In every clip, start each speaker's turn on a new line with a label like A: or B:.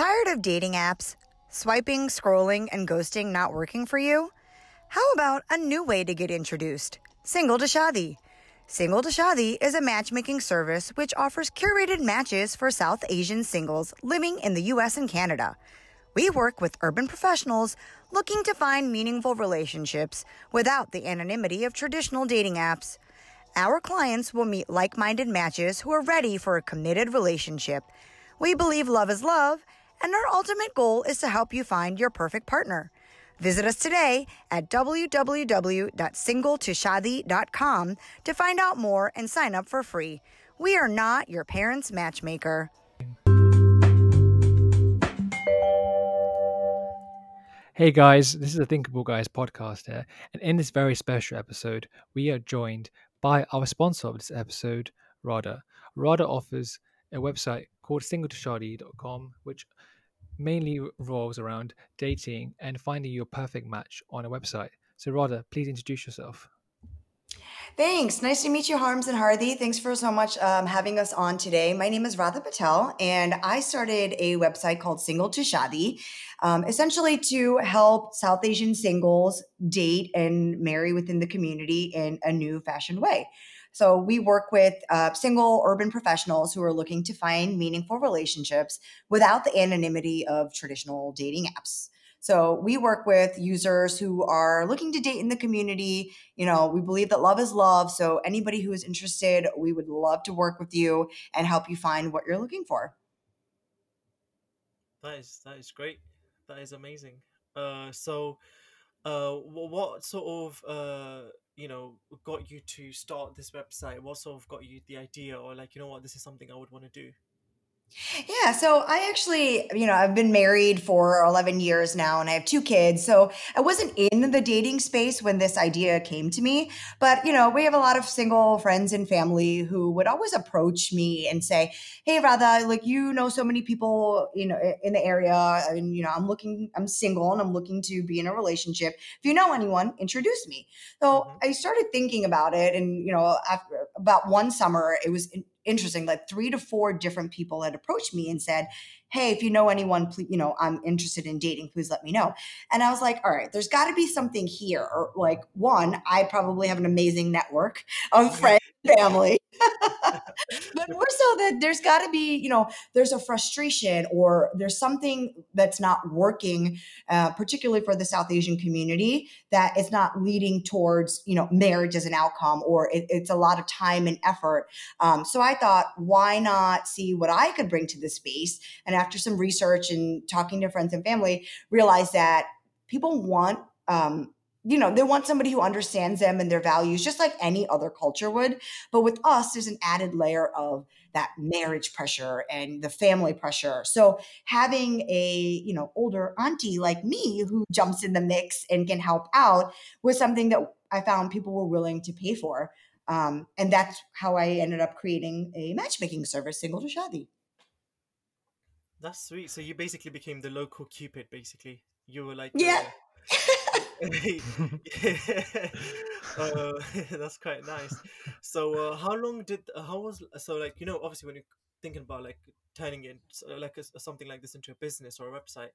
A: Tired of dating apps? Swiping, scrolling, and ghosting not working for you? How about a new way to get introduced? Single to Shadi. Single to Shadi is a matchmaking service which offers curated matches for South Asian singles living in the US and Canada. We work with urban professionals looking to find meaningful relationships without the anonymity of traditional dating apps. Our clients will meet like minded matches who are ready for a committed relationship. We believe love is love, and our ultimate goal is to help you find your perfect partner. Visit us today at www.singletoshadi.com to find out more and sign up for free. We are not your parents' matchmaker.
B: Hey guys, this is the Thinkable Guys podcast here, and in this very special episode, we are joined by our sponsor of this episode, Radha. Radha offers a website called singletoshadi.com, which mainly revolves around dating and finding your perfect match on a website. So, Radha, please introduce yourself.
A: Thanks. Nice to meet you, Harms and Hardy. Thanks for so much um, having us on today. My name is Radha Patel, and I started a website called Single to Shadi, um, essentially to help South Asian singles date and marry within the community in a new fashion way. So we work with uh, single urban professionals who are looking to find meaningful relationships without the anonymity of traditional dating apps. So we work with users who are looking to date in the community. You know, we believe that love is love. So anybody who is interested, we would love to work with you and help you find what you're looking for.
C: That is that is great. That is amazing. Uh, so, uh, what sort of uh you know got you to start this website? What sort of got you the idea, or like you know what, this is something I would want to do?
A: Yeah, so I actually, you know, I've been married for 11 years now and I have two kids. So I wasn't in the dating space when this idea came to me. But, you know, we have a lot of single friends and family who would always approach me and say, Hey, Radha, like, you know, so many people, you know, in the area. And, you know, I'm looking, I'm single and I'm looking to be in a relationship. If you know anyone, introduce me. So mm-hmm. I started thinking about it. And, you know, after about one summer, it was interesting. Like three to four different people had approached me and said, Hey, if you know anyone, please, you know, I'm interested in dating, please let me know. And I was like, all right, there's got to be something here. Or like, one, I probably have an amazing network of friends family. but more so that there's got to be, you know, there's a frustration or there's something that's not working, uh, particularly for the South Asian community, that is not leading towards, you know, marriage as an outcome or it, it's a lot of time and effort. Um, so I thought, why not see what I could bring to the space? And after some research and talking to friends and family, realized that people want um, you know, they want somebody who understands them and their values just like any other culture would. But with us, there's an added layer of that marriage pressure and the family pressure. So having a, you know, older auntie like me who jumps in the mix and can help out was something that I found people were willing to pay for. Um, and that's how I ended up creating a matchmaking service, Single to Shadi.
C: That's sweet. So you basically became the local Cupid, basically. You were like,
A: yeah.
C: uh, that's quite nice. So, uh, how long did uh, how was so like you know obviously when you're thinking about like turning it like a, something like this into a business or a website,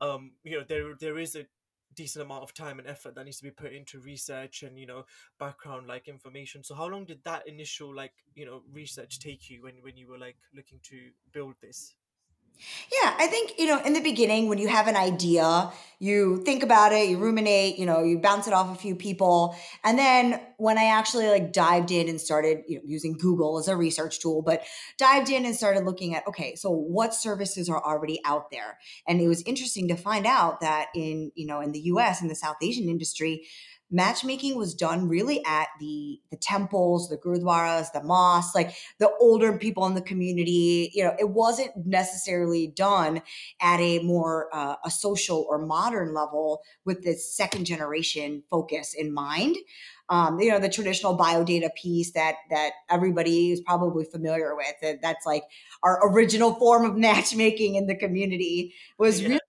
C: um, you know there there is a decent amount of time and effort that needs to be put into research and you know background like information. So, how long did that initial like you know research take you when when you were like looking to build this?
A: Yeah, I think, you know, in the beginning, when you have an idea, you think about it, you ruminate, you know, you bounce it off a few people. And then when I actually like dived in and started, you know, using Google as a research tool, but dived in and started looking at, okay, so what services are already out there? And it was interesting to find out that in, you know, in the US, in the South Asian industry, matchmaking was done really at the the temples, the gurdwaras, the mosques, like the older people in the community. You know, it wasn't necessarily done at a more uh, a social or modern level with this second generation focus in mind. Um, you know, the traditional biodata piece that that everybody is probably familiar with. That, that's like our original form of matchmaking in the community was yeah. really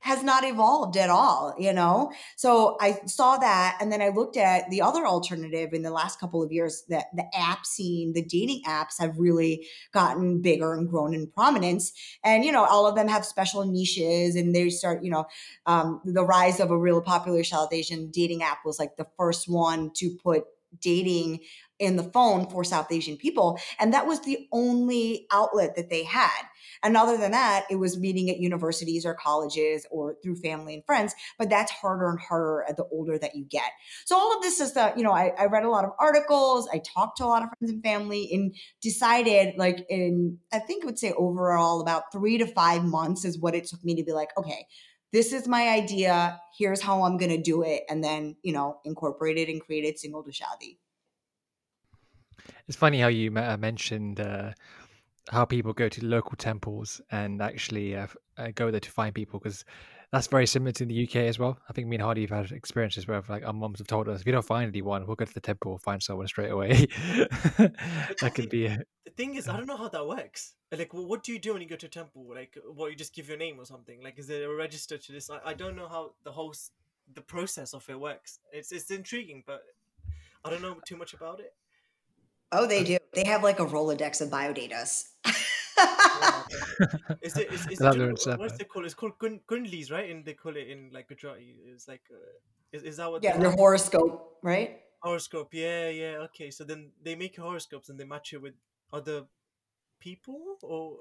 A: has not evolved at all, you know? So I saw that. And then I looked at the other alternative in the last couple of years that the app scene, the dating apps have really gotten bigger and grown in prominence. And, you know, all of them have special niches and they start, you know, um, the rise of a real popular South Asian dating app was like the first one to put dating in the phone for South Asian people. And that was the only outlet that they had. And other than that, it was meeting at universities or colleges or through family and friends. But that's harder and harder at the older that you get. So all of this is the, you know, I, I read a lot of articles, I talked to a lot of friends and family and decided like in, I think I would say overall about three to five months is what it took me to be like, okay, this is my idea. Here's how I'm going to do it. And then, you know, incorporated and created Single to Shadi.
B: It's funny how you uh, mentioned uh, how people go to local temples and actually uh, uh, go there to find people because that's very similar to the UK as well. I think me and Hardy have had experiences where like our mums have told us if you don't find anyone, we'll go to the temple, we'll find someone straight away. that could be. A...
C: The thing is, I don't know how that works. Like, well, what do you do when you go to a temple? Like, what you just give your name or something? Like, is there a register to this? I, I don't know how the whole the process of it works. It's it's intriguing, but I don't know too much about it.
A: Oh, they do. They have like a Rolodex of biodatas.
C: is it, is, is it, what's it called? It's called Kundlis, right? And they call it in like Gujarati. It's like, uh, is, is that what?
A: Yeah, your horoscope, right?
C: Horoscope. Yeah, yeah. Okay, so then they make horoscopes and they match it with other people, or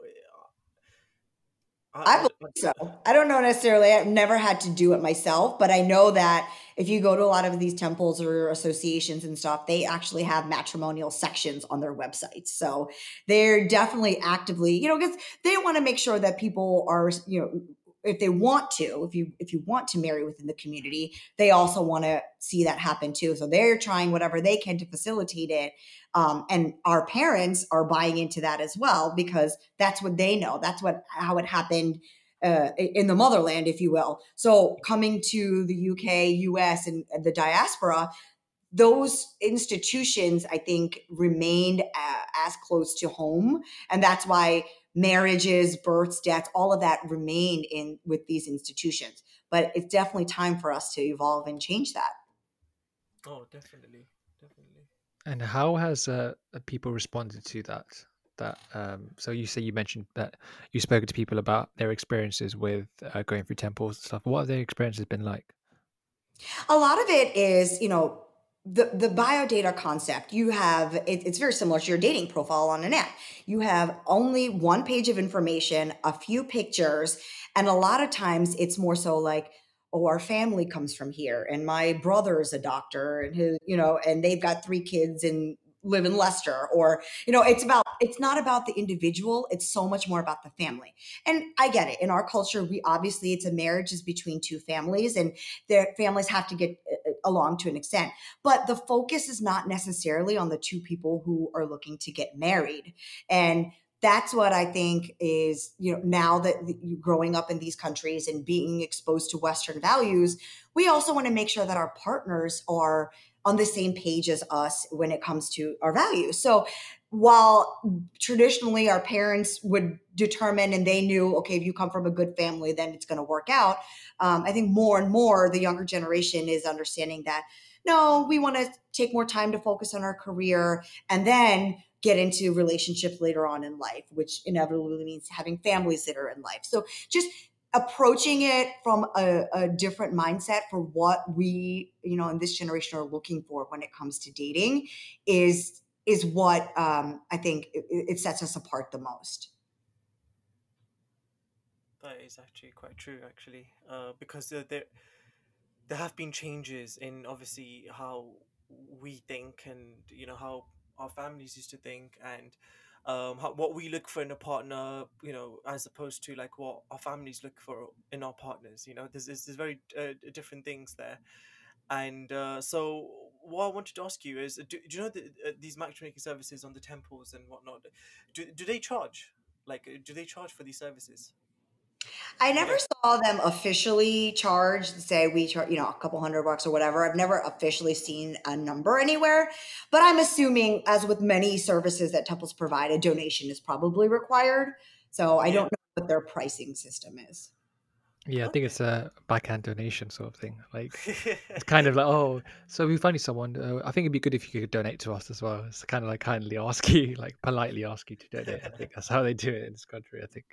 A: I believe so. I don't know necessarily. I've never had to do it myself, but I know that if you go to a lot of these temples or associations and stuff, they actually have matrimonial sections on their websites. So they're definitely actively, you know, because they want to make sure that people are, you know, if they want to if you if you want to marry within the community they also want to see that happen too so they're trying whatever they can to facilitate it um, and our parents are buying into that as well because that's what they know that's what how it happened uh, in the motherland if you will so coming to the uk us and the diaspora those institutions i think remained uh, as close to home and that's why marriages, births, deaths, all of that remained in with these institutions. But it's definitely time for us to evolve and change that.
C: Oh, definitely, definitely.
B: And how has uh, people responded to that? That um, so you say you mentioned that you spoke to people about their experiences with uh, going through temples and stuff. What have their experiences been like?
A: A lot of it is, you know, the the biodata concept you have it, it's very similar to your dating profile on an app you have only one page of information a few pictures and a lot of times it's more so like oh our family comes from here and my brother is a doctor and his you know and they've got three kids and live in Leicester or you know it's about it's not about the individual it's so much more about the family. And I get it in our culture we obviously it's a marriage is between two families and their families have to get uh, uh, along to an extent but the focus is not necessarily on the two people who are looking to get married. And that's what I think is, you know, now that you growing up in these countries and being exposed to Western values, we also want to make sure that our partners are on the same page as us when it comes to our values. So while traditionally our parents would determine and they knew, okay, if you come from a good family, then it's going to work out. Um, I think more and more the younger generation is understanding that no, we want to take more time to focus on our career and then get into relationships later on in life, which inevitably means having families that are in life. So just approaching it from a, a, different mindset for what we you know in this generation are looking for when it comes to dating is is what um, i think it, it, sets us apart the most
C: that is actually quite true actually uh, because there there have been changes in obviously how we think and you know how our families used to think and um, how, what we look for in a partner, you know, as opposed to like what our families look for in our partners. You know, there's there's, there's very uh, different things there, and uh, so what I wanted to ask you is, do, do you know the, uh, these matchmaking services on the temples and whatnot? Do do they charge? Like, do they charge for these services?
A: I never saw them officially charge, say we charge, you know, a couple hundred bucks or whatever. I've never officially seen a number anywhere, but I'm assuming, as with many services that temples provide, a donation is probably required. So I don't know what their pricing system is.
B: Yeah, I think it's a backhand donation sort of thing. Like it's kind of like, oh, so we find you someone. Uh, I think it'd be good if you could donate to us as well. It's kind of like kindly ask you, like politely ask you to donate. I think that's how they do it in this country. I think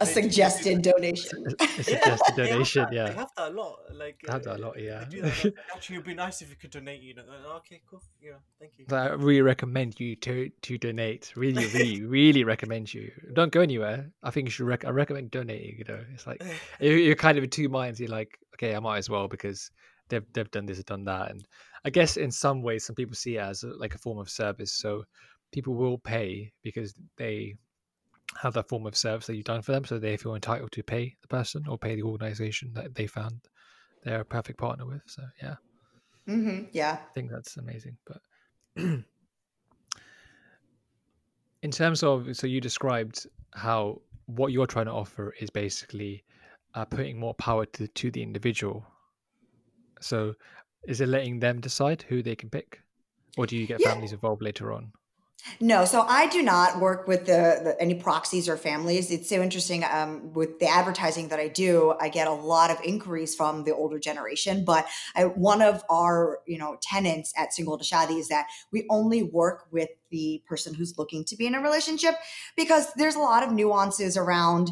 A: a suggested donation.
B: a, a suggested
C: They
B: donation.
C: that-
B: Yeah,
C: They have that a lot. Like
B: They have that a
C: uh,
B: lot, yeah.
C: do that. Actually, it'd be nice if you could donate. You know, uh, okay, cool. Yeah, thank you.
B: I really recommend you to to donate. Really, really, really recommend you. Don't go anywhere. I think you should. Rec- I recommend donating. You know, it's like you- you're kind of in two minds. You're like, okay, I might as well because they've they've done this, and done that, and I guess in some ways, some people see it as a, like a form of service. So people will pay because they have that form of service that you've done for them, so they feel entitled to pay the person or pay the organization that they found they're a perfect partner with. So yeah,
A: hmm Yeah.
B: I think that's amazing. But in terms of, so you described how what you're trying to offer is basically uh, putting more power to to the individual. So, is it letting them decide who they can pick, or do you get
A: Yeah.
B: families involved later on?
A: No, so I do not work with the, the any proxies or families. It's so interesting. Um, with the advertising that I do, I get a lot of inquiries from the older generation. But I, one of our, you know, tenants at Single to Shadi is that we only work with the person who's looking to be in a relationship because there's a lot of nuances around.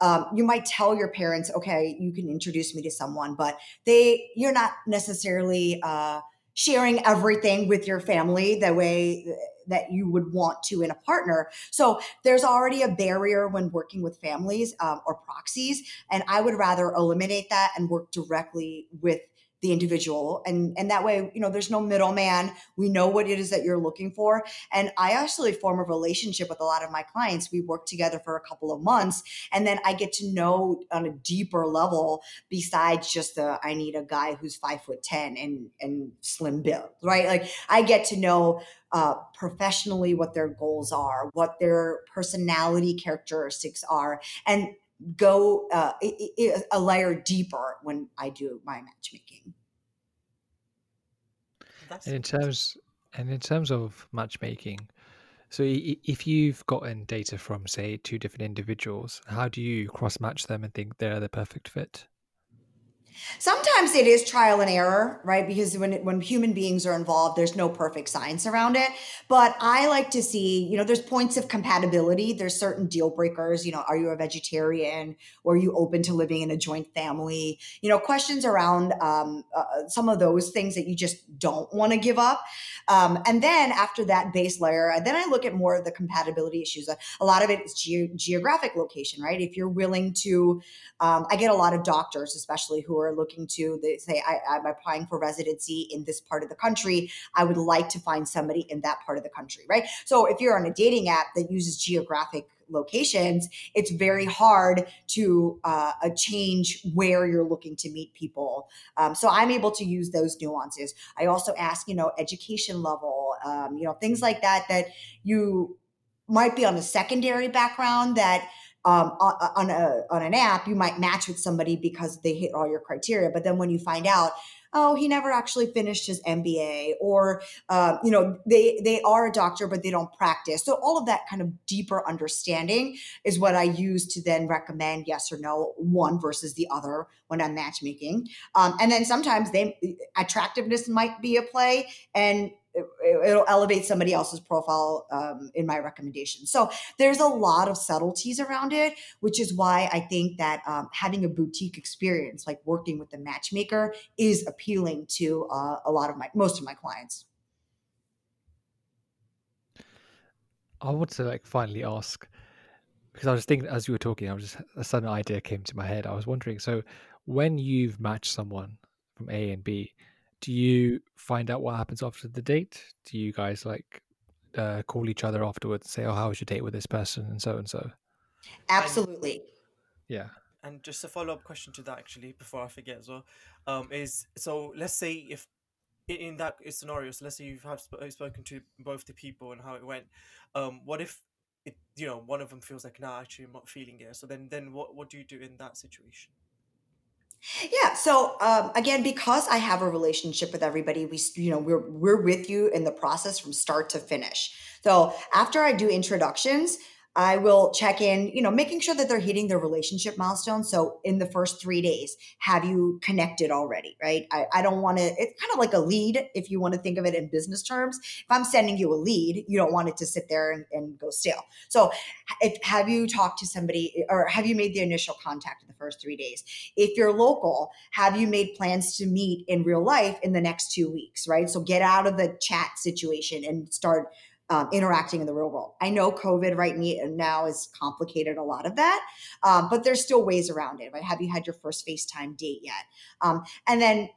A: Um, you might tell your parents, okay, you can introduce me to someone, but they, you're not necessarily uh, sharing everything with your family the way that you would want to in a partner. So there's already a barrier when working with families um, or proxies, and I would rather eliminate that and work directly with the individual. And and that way you know there's no middleman. We know what it is that you're looking for. And i actually form a relationship with a lot of my clients. We work together for a couple of months and then i get to know on a deeper level besides just the i need a guy who's five foot ten and and slim build right? Like i get to know uh, professionally what their goals are, what their personality characteristics are, and go uh, i- i- a layer deeper when I do my matchmaking.
C: That's
B: And in terms and in terms of matchmaking, so i- i- if you've gotten data from say two different individuals, how do you cross match them and think they're the perfect fit?
A: Sometimes it is trial and error, right? Because when when human beings are involved, there's no perfect science around it. But I like to see, you know, there's points of compatibility. There's certain deal breakers. You know, are you a vegetarian? Or are you open to living in a joint family? You know, questions around um, uh, some of those things that you just don't want to give up. Um, and then after that base layer, then I look at more of the compatibility issues. A, lot of it is ge- geographic location, right? If you're willing to um, I get a lot of doctors, especially who are looking to they say, I, I'm applying for residency in this part of the country. I would like to find somebody in that part of the country, right? So if you're on a dating app that uses geographic locations, it's very hard to uh, uh, change where you're looking to meet people. Um, so I'm able to use those nuances. I also ask, you know, education level, um, you know, things like that that you might be on a secondary background that um, on, a on an app, you might match with somebody because they hit all your criteria. But then when you find out, oh, he never actually finished his MBA, or uh, you know, they they are a doctor but they don't practice. So all of that kind of deeper understanding is what I use to then recommend yes or no one versus the other when I'm matchmaking. Um, and then sometimes they attractiveness might be a play, and it, it'll elevate somebody else's profile um, in my recommendation. So there's a lot of subtleties around it, which is why I think that um, having a boutique experience, like working with the matchmaker, is appealing to uh, a lot of my most of my clients.
B: I want to like finally ask because I was thinking as you were talking, I was just a sudden idea came to my head. I was wondering, so when you've matched someone from A and B, do you find out what happens after the date? Do you guys like uh, call each other afterwards and say, "Oh, how was your date with this person?" and so and so?
A: Absolutely.
B: Yeah.
C: and just a follow up question to that actually before I forget as well, um, is so let's say if in that scenario, so let's say you have sp- spoken to both the people and how it went, um, what if it you know one of them feels like nah actually I'm not feeling it, so then then what what do you do in that situation?
A: Yeah. So um, again, because I have a relationship with everybody, we you know we're we're with you in the process from start to finish. So after I do introductions, I will check in, you know, making sure that they're hitting their relationship milestones. So in the first three days, have you connected already? Right. I, I don't want to, it's kind of like a lead if you want to think of it in business terms. If I'm sending you a lead, you don't want it to sit there and, and go stale. So if have you talked to somebody or have you made the initial contact in the first three days? If you're local, have you made plans to meet in real life in the next two weeks? Right. So get out of the chat situation and start um, interacting in the real world. I know COVID right now has complicated a lot of that, um, but there's still ways around it. Right? Have you had your first FaceTime date yet? Um, and then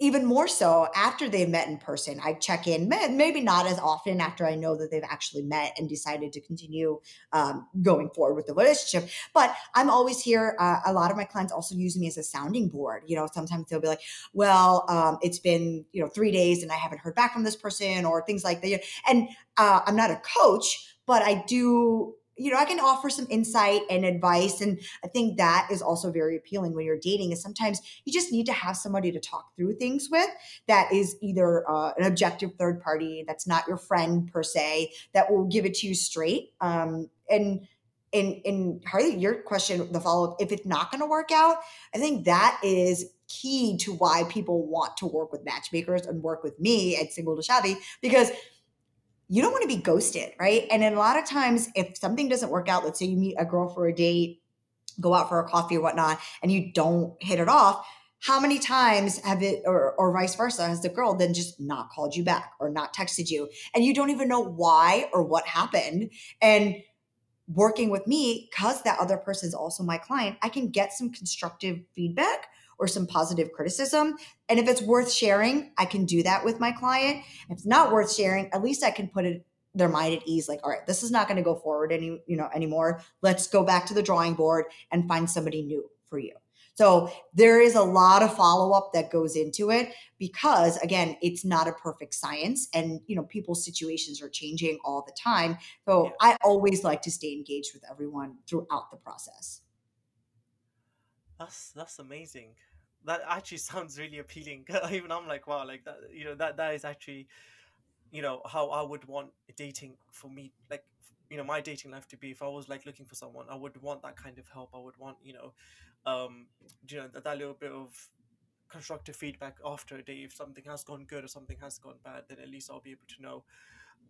A: even more so after they've met in person. I check in maybe not as often after i know that they've actually met and decided to continue um, going forward with the relationship. But i'm always here uh, a lot of my clients also use me as a sounding board. You know sometimes they'll be like well um, it's been you know three days and i haven't heard back from this person or things like that. And uh, i'm not a coach but i do you know, I can offer some insight and advice. And I think that is also very appealing when you're dating is sometimes you just need to have somebody to talk through things with that is either uh, an objective third party that's not your friend per se, that will give it to you straight. Um, and in in Hardy, your question, the follow up, if it's not going to work out, I think that is key to why people want to work with matchmakers and work with me at Single to Shadi because – you don't want to be ghosted, right? And a lot of times, if something doesn't work out, let's say you meet a girl for a date, go out for a coffee or whatnot, and you don't hit it off, how many times have it, or, or vice versa, has the girl then just not called you back or not texted you, and you don't even know why or what happened? And working with me, because that other person is also my client, I can get some constructive feedback or some positive criticism. And if it's worth sharing, I can do that with my client. If it's not worth sharing, at least I can put it their mind at ease like all right this is not going to go forward any you know anymore let's go back to the drawing board and find somebody new for you so there is a lot of follow up that goes into it because again, it's not a perfect science and you know people's situations are changing all the time. So yeah. I always like to stay engaged with everyone throughout the process.
C: That's that's amazing that actually sounds really appealing. Even I'm like, wow, like that, you know, that that is actually, you know, how I would want dating for me, like, you know, my dating life to be. If I was like looking for someone, I would want that kind of help. I would want, you know, um, you know, that, that little bit of constructive feedback after a day. If something has gone good or something has gone bad, then at least I'll be able to know.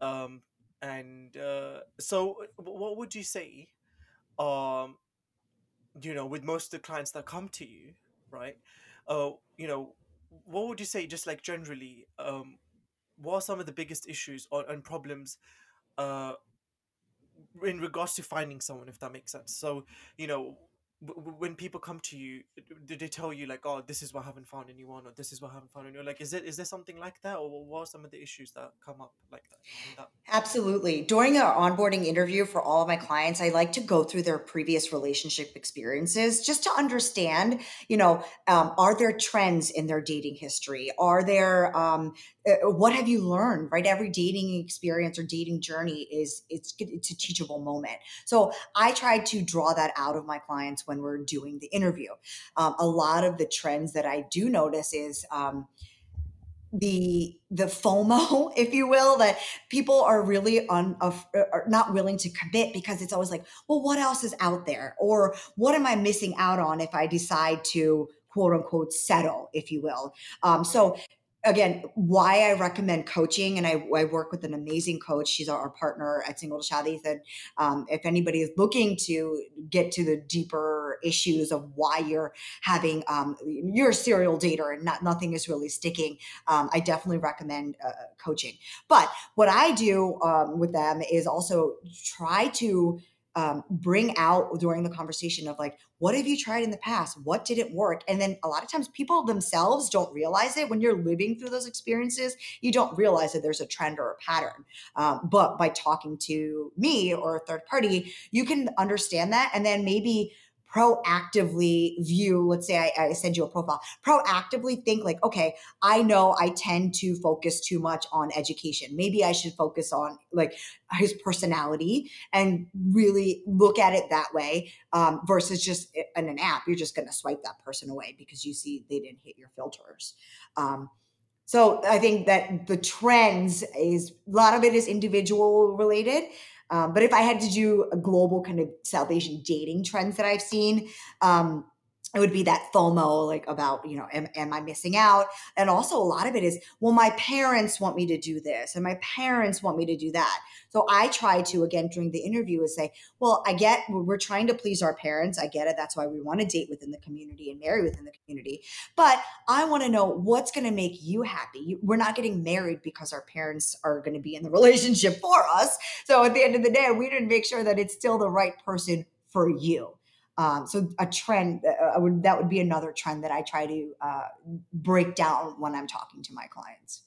C: Um, and uh, so, what would you say? Um, you know, with most of the clients that come to you, right? Uh, you know, what would you say, just like generally, um, what are some of the biggest issues or and problems, uh, in regards to finding someone, if that makes sense? So, you know, when people come to you do they tell you like oh this is why i haven't found anyone or this is why i haven't found anyone like is it is there something like that or what are some of the issues that come up like that, that?
A: absolutely. During our onboarding interview for all of my clients i like to go through their previous relationship experiences just to understand you know um, are there trends in their dating history? Are there um, uh, what have you learned right? Every dating experience or dating journey is it's it's a teachable moment. So i try to draw that out of my clients when we're doing the interview um, a lot of the trends that i do notice is um, the the FOMO, if you will, that people are really un, uh, are not willing to commit because it's always like, well, what else is out there, or what am I missing out on if I decide to quote unquote settle, if you will. Um, so again, why I recommend coaching, and I, I, work with an amazing coach. She's our, partner at Single to Shadi. That um, if anybody is looking to get to the deeper issues of why you're having um, you're a serial dater and not nothing is really sticking, um, I definitely recommend uh, coaching. But what I do um, with them is also try to um, bring out during the conversation of like, what have you tried in the past? What didn't work? And then a lot of times people themselves don't realize it when you're living through those experiences. You don't realize that there's a trend or a pattern. Um, but by talking to me or a third party, you can understand that and then maybe proactively view let's say I, I, send you a profile proactively think like okay i know i tend to focus too much on education. Maybe i should focus on like his personality and really look at it that way um, versus just in an app you're just going to swipe that person away because you see they didn't hit your filters. Um, so i think that the trends is a lot of it is individual related Um, but if I had to do a global kind of South Asian dating trends that I've seen, um, it would be that FOMO, like about, you know, am, am I missing out? And also a lot of it is, well, my parents want me to do this and my parents want me to do that. So I try to, again, during the interview is say, well, I get, we're trying to please our parents. I get it. That's why we want to date within the community and marry within the community. But I want to know what's going to make you happy. We're not getting married because our parents are going to be in the relationship for us. So at the end of the day, we need to make sure that it's still the right person for you. Um, so a trend uh, would, that would be another trend that I try to uh, break down when I'm talking to my clients.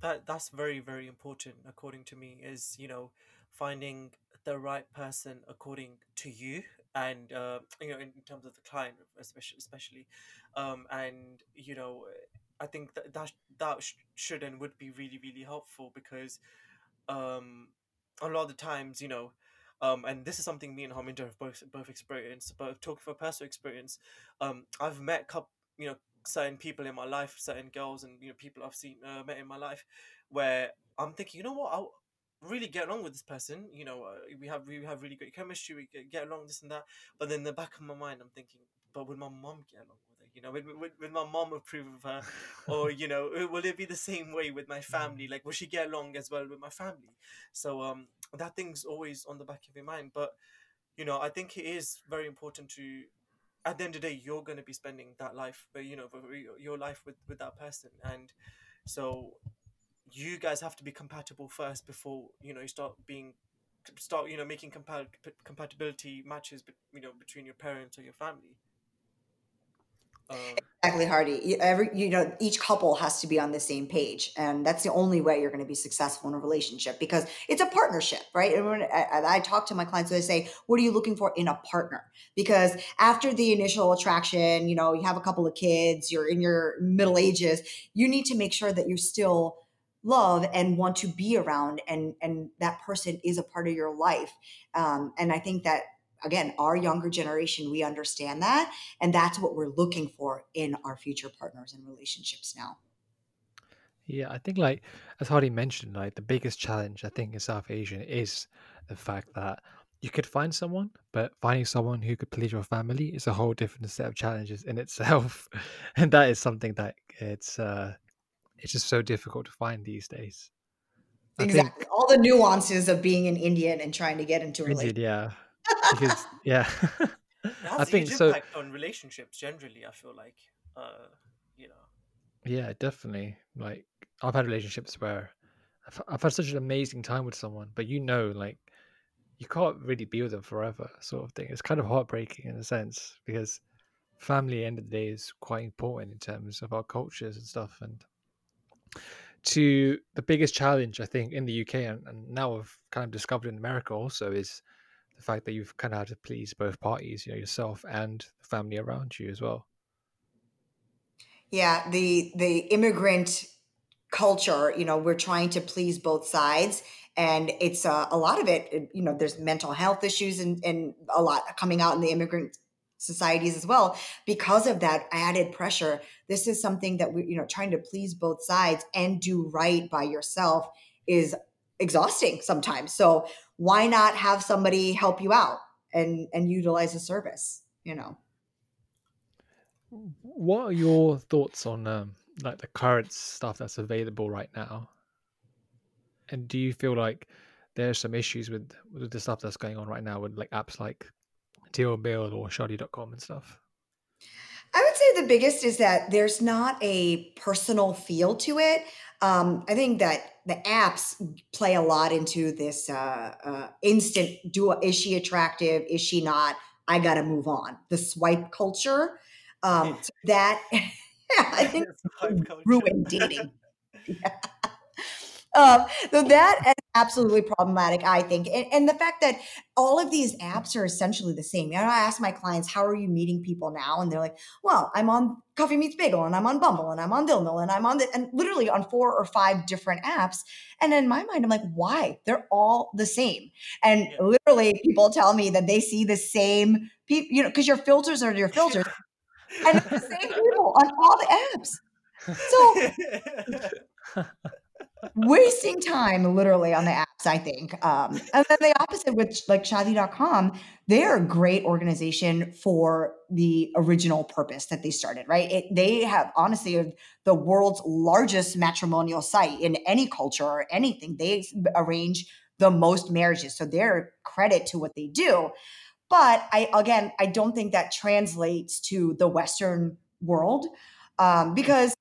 C: That that's very very important according to me is you know finding the right person according to you and uh, you know in, terms of the client especially especially um, and you know I think that that that sh- should and would be really really helpful because um, a lot of the times you know um, and this is something me and Harminder have both both experienced. But talking from personal experience, um, I've met couple, you know, certain people in my life, certain girls, and you know, people I've seen uh, met in my life, where I'm thinking, you know what, I'll really get along with this person. You know, uh, we have we have really great chemistry. We get along this and that. But then in the back of my mind, I'm thinking, but would my mom get along? You know, would, would, my mom approve of her? or, you know, uh, will it be the same way with my family? Like, will she get along as well with my family? So um, that thing's always on the back of your mind. But, you know, I think it is very important to, at the end of the day, you're going to be spending that life, but, you know, your life with, with that person. And so you guys have to be compatible first before, you know, you start being start you know making compat- compatibility matches you know between your parents or your family
A: uh, exactly, Hardy. Every you know, each couple has to be on the same page, and that's the only way you're going to be successful in a relationship because it's a partnership, right? And when I, I talk to my clients, they say, "What are you looking for in a partner?" Because after the initial attraction, you know, you have a couple of kids, you're in your middle ages, you need to make sure that you're still love and want to be around and and that person is a part of your life um, and i think that again, our younger generation, we understand that. And that's what we're looking for in our future partners and relationships now.
B: Yeah, I think like as Hardy mentioned, like the biggest challenge I think in South Asia is the fact that you could find someone, but finding someone who could please your family is a whole different set of challenges in itself. and that is something that it's uh it's just so difficult to find these days.
A: I exactly. All the nuances of being an Indian and trying to get into a relationship.
B: yeah because yeah.
C: I think so on relationships generally i feel like uh you know.
B: Yeah definitely like i've had relationships where I've, I've had such an amazing time with someone but you know like you can't really be with them forever sort of thing. It's kind of heartbreaking in a sense because family end of the day is quite important in terms of our cultures and stuff and to the biggest challenge i think in the uk and, and now i've kind of discovered in america also is the fact that you've kind of had to please both parties, you know, yourself and the family around you as well.
A: Yeah, the the immigrant culture, you know, we're trying to please both sides, and it's uh, a lot of it. You know, there's mental health issues and and a lot coming out in the immigrant societies as well because of that added pressure. This is something that we, you know, trying to please both sides and do right by yourself is exhausting sometimes. So why not have somebody help you out and and utilize a service you know?
B: What are your thoughts on um, like the current stuff that's available right now? And do you feel like there's some issues with with the stuff that's going on right now with like apps like Dil Mil or Shaadi.com and stuff?
A: I would say the biggest is that there's not a personal feel to it. Um, I think that the apps play a lot into this uh, uh, instant do is she attractive? Is she not? I gotta move on. The swipe culture um, so that i think ruined dating. Yeah. um, so that absolutely problematic, I think. And, and, the fact that all of these apps are essentially the same. You know, I ask my clients, how are you meeting people now? And they're like, well, I'm on Coffee Meets Bagel and I'm on Bumble and I'm on Dil Mil and I'm on the, and literally on four or five different apps. And in my mind, I'm like, why? They're all the same. And yeah. literally people tell me that they see the same people, you know, because your filters are your filters. and it's the same people on all the apps. So wasting time literally on the apps, I think. Um, and then the opposite with like Shaadi.com, they're a great organization for the original purpose that they started, right? It, they have honestly the world's largest matrimonial site in any culture or anything. They arrange the most marriages. So they're credit to what they do. But I, again, I don't think that translates to the Western world um, because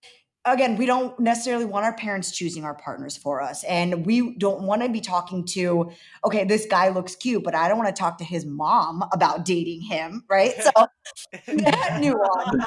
A: again, we don't necessarily want our parents choosing our partners for us. And we don't want to be talking to, okay, this guy looks cute, but I don't want to talk to his mom about dating him, right? So that nuance.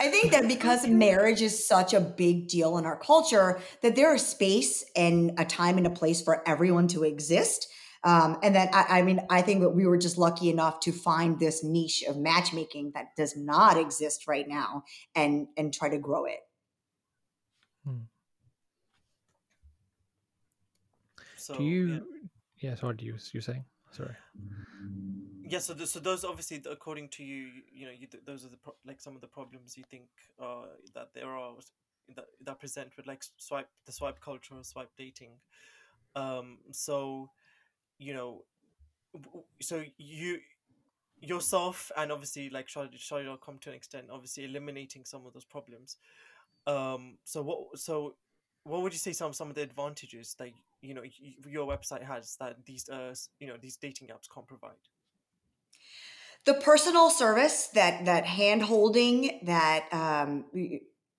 A: I think that because marriage is such a big deal in our culture, that there is space and a time and a place for everyone to exist. Um, and then, I, I, mean, I think that we were just lucky enough to find this niche of matchmaking that does not exist right now, and and try to grow it. Hmm.
B: So, do you? Yeah. yeah sorry, do you you saying? Sorry.
C: Yeah. So, the, so those obviously, according to you, you know, you, those are the pro- like some of the problems you think uh, that there are that, that present with like swipe the swipe culture or swipe dating. Um. So you know, so you yourself and obviously like Shaadi.com to an extent, obviously eliminating some of those problems. Um, so what? So what would you say some some of the advantages that you know your website has that these uh you know these dating apps can't provide?
A: The personal service, that that hand holding, that um,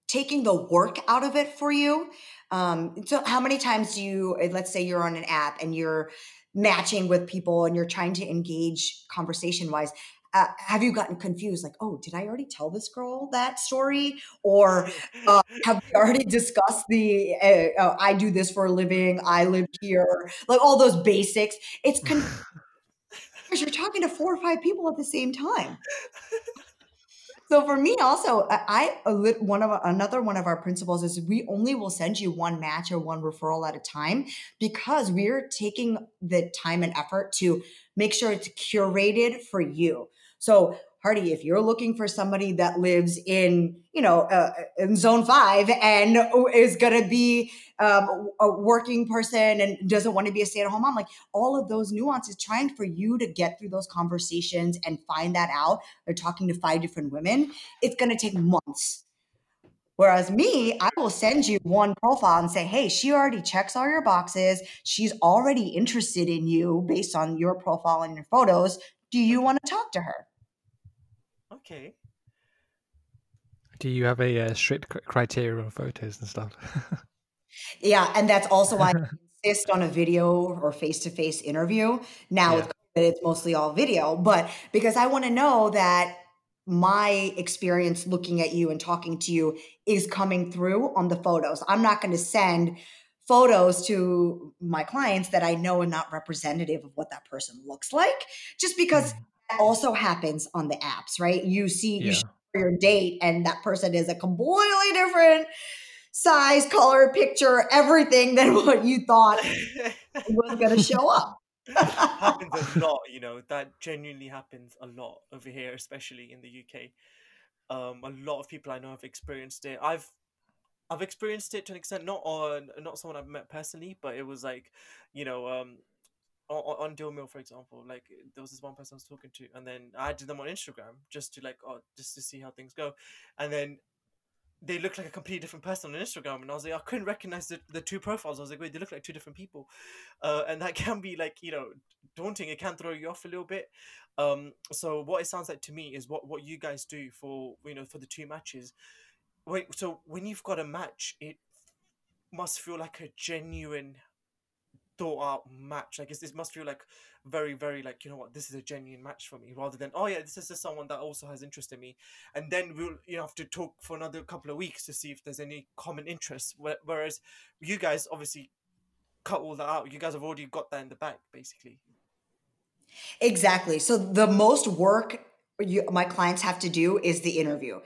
A: taking the work out of it for you. Um, so how many times do you? Let's say you're on an app and you're matching with people and you're trying to engage conversation wise uh, have you gotten confused? Like oh did i already tell this girl that story? Or uh, have we already discussed the uh, oh, i do this for a living i live here like all those basics? It's because you're talking to four or five people at the same time so for me also, I, one of another one of our principles is we only will send you one match or one referral at a time because we're taking the time and effort to make sure it's curated for you. So Hardy, if you're looking for somebody that lives in, you know, uh, in zone five and is going to be um, a working person and doesn't want to be a stay at home mom, like all of those nuances, trying for you to get through those conversations and find that out. They're talking to five different women. It's going to take months. Whereas me, I will send you one profile and say, hey, she already checks all your boxes. She's already interested in you based on your profile and your photos. Do you want to talk to her?
C: Okay.
B: Do you have a uh, strict criteria on photos and stuff?
A: yeah, and that's also why I insist on a video or face-to-face interview. Now yeah. it's mostly all video, but because I want to know that my experience looking at you and talking to you is coming through on the photos. I'm not going to send photos to my clients that I know are not representative of what that person looks like just because mm also happens on the apps, right? You see yeah. you your date and that person is a completely different size, color, picture, everything than what you thought was going to show up.
C: happens a lot, you know, that genuinely happens a lot over here, especially in the UK. Um, a lot of people I know have experienced it. I've I've experienced it to an extent, not on not someone I've met personally, but it was like, you know, um, on, on Mill, for example, like there was this one person I was talking to, and then I added them on Instagram just to like, oh, just to see how things go, and then they looked like a completely different person on Instagram, and I was like, I couldn't recognize the, the two profiles. I was like, wait, they look like two different people, uh, and that can be like you know daunting. It can throw you off a little bit. Um, so what it sounds like to me is what what you guys do for you know for the two matches. Wait, so when you've got a match, it must feel like a genuine thought out match. Like this must feel like very, very like you know what this is a genuine match for me, rather than oh yeah this is just someone that also has interest in me, and then we'll you know have to talk for another couple of weeks to see if there's any common interests. Whereas you guys obviously cut all that out. You guys have already got that in the back, basically.
A: Exactly. So the most work you, my clients have to do is the interview.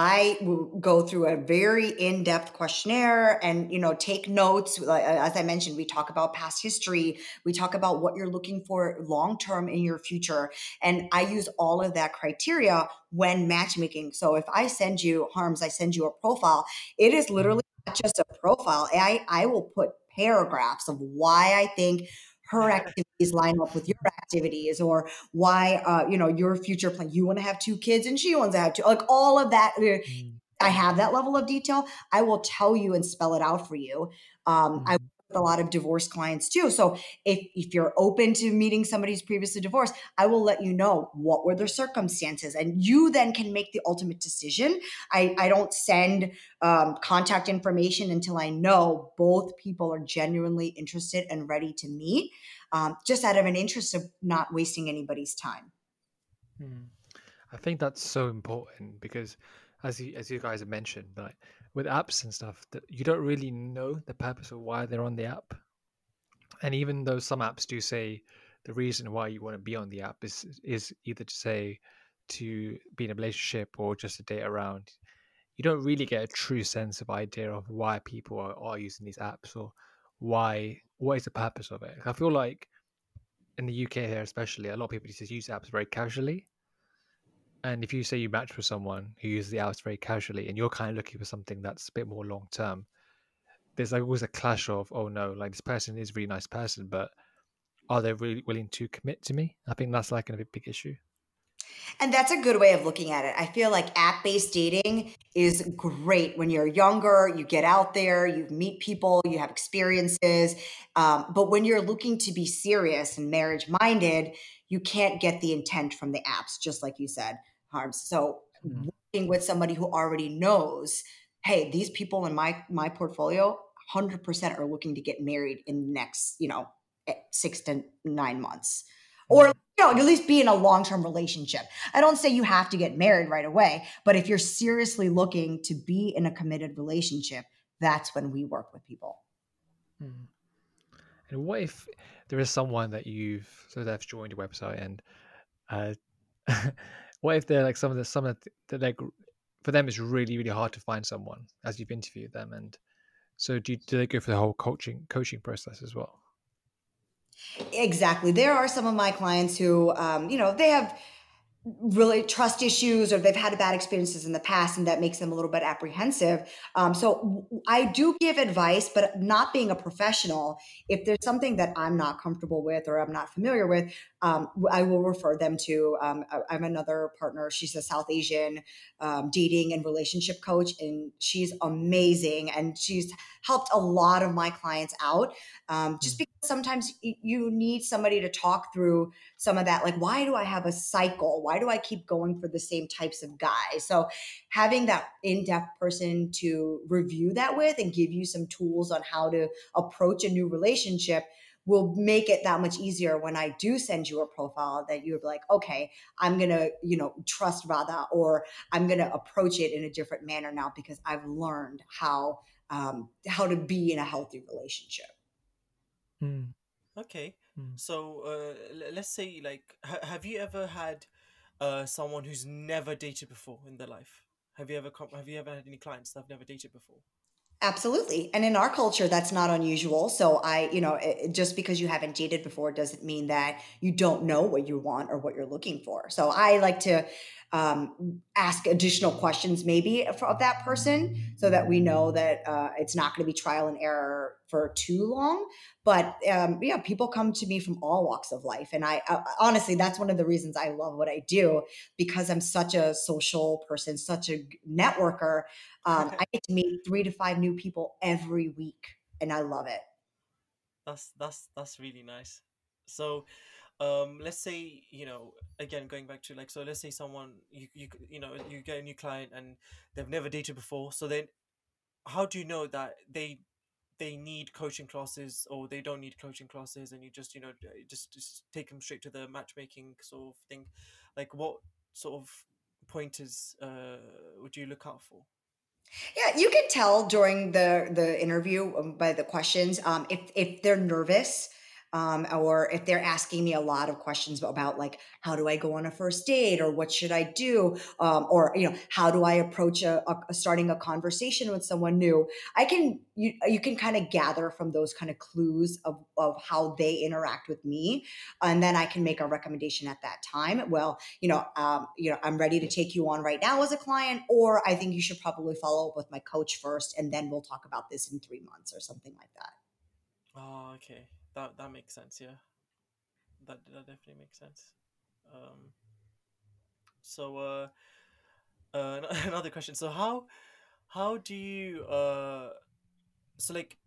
A: I will go through a very in-depth questionnaire and you know take notes. Uh, as I mentioned, we talk about past history. We talk about what you're looking for long term in your future, and I use all of that criteria when matchmaking. So if I send you harms, I send you a profile. It is mm-hmm. literally not just a profile. I I will put paragraphs of why I think her activities line up with your activities or why uh, you know your future plan you want to have two kids and she wants to have two like all of that uh, mm. i have that level of detail i will tell you and spell it out for you um, mm. i a lot of divorce clients too. So if, if you're open to meeting somebody who's previously divorced, I will let you know what were their circumstances and you then can make the ultimate decision. I, I don't send um, contact information until I know both people are genuinely interested and ready to meet, um, just out of an interest of not wasting anybody's time.
B: Hmm. I think that's so important because as you, as you guys have mentioned, like with apps and stuff that you don't really know the purpose of why they're on the app. And even though some apps do say the reason why you want to be on the app is is either to say to be in a relationship or just to date around, you don't really get a true sense of idea of why people are, are using these apps or why what is the purpose of it. I feel like in the UK here especially, a lot of people just use apps very casually and if you say you match with someone who uses the hours very casually and you're kind of looking for something that's a bit more long term, there's like always a clash of, oh no, like this person is a really nice person, but are they really willing to commit to me? I think that's like a big issue.
A: And that's a good way of looking at it. I feel like app based dating is great when you're younger, you get out there, you meet people, you have experiences. Um, but when you're looking to be serious and marriage minded, you can't get the intent from the apps, just like you said, Harms. So mm-hmm. working with somebody who already knows, hey, these people in my my portfolio, hundred percent are looking to get married in the next, you know, eh, six to nine months, or mm-hmm. you know, at least be in a long term relationship. I don't say you have to get married right away, but if you're seriously looking to be in a committed relationship, that's when we work with people.
B: Mm-hmm. And what if there is someone that you've so they've joined your website and uh, what if they're like some of the some of the like for them it's really really hard to find someone as you've interviewed them and so do, do they go for the whole coaching coaching process as well?
A: Exactly. There are some of my clients who um, you know they have really trust issues or they've had bad experiences in the past and that makes them a little bit apprehensive. Um, so i do give advice but not being a professional if there's something that i'm not comfortable with or i'm not familiar with um, I will refer them to. Um, I have another partner. She's a South Asian um, dating and relationship coach, and she's amazing. And she's helped a lot of my clients out. Um, just mm. because sometimes you need somebody to talk through some of that. Like, why do I have a cycle? Why do I keep going for the same types of guys? So, having that in depth person to review that with and give you some tools on how to approach a new relationship will make it that much easier when I do send you a profile that you're like, okay, I'm gonna, you know, trust Radha or I'm gonna approach it in a different manner now because I've learned how um, how to be in a healthy relationship.
C: Mm. Okay, mm. so uh, let's say like, ha- have you ever had uh, someone who's never dated before in their life? Have you ever com- have you ever had any clients that have never dated before?
A: Absolutely. And in our culture, that's not unusual. So I, you know, it, just because you haven't dated before doesn't mean that you don't know what you want or what you're looking for. So I like to um, ask additional questions maybe of that person so that we know that uh, it's not going to be trial and error for too long. But um, yeah people come to me from all walks of life. And I, I honestly that's one of the reasons i love what i do because i'm such a social person such a networker. Um, i get to meet three to five new people every week and i love it.
C: That's that's that's really nice. So um let's say you know again going back to like so let's say someone you you you know you get a new client and they've never dated before so then how do you know that they they need coaching classes or they don't need coaching classes and you just you know just just take them straight to the matchmaking sort of thing? Like what sort of pointers uh would you look out for?
A: Yeah, you can tell during the the interview um, by the questions um, if if they're nervous um, or if they're asking me a lot of questions about like how do I go on a first date or what should I do, um, or you know how do I approach a, a, starting a conversation with someone new, I can you you can kind of gather from those kind of clues of of how they interact with me, and then I can make a recommendation at that time. Well, you know, um, you know, I'm ready to take you on right now as a client, or I think you should probably follow up with my coach first, and then we'll talk about this in three months or something like that.
C: Oh, okay that that makes sense. Yeah, that that definitely makes sense. Um, so uh, uh, another question. So how how do you uh, so like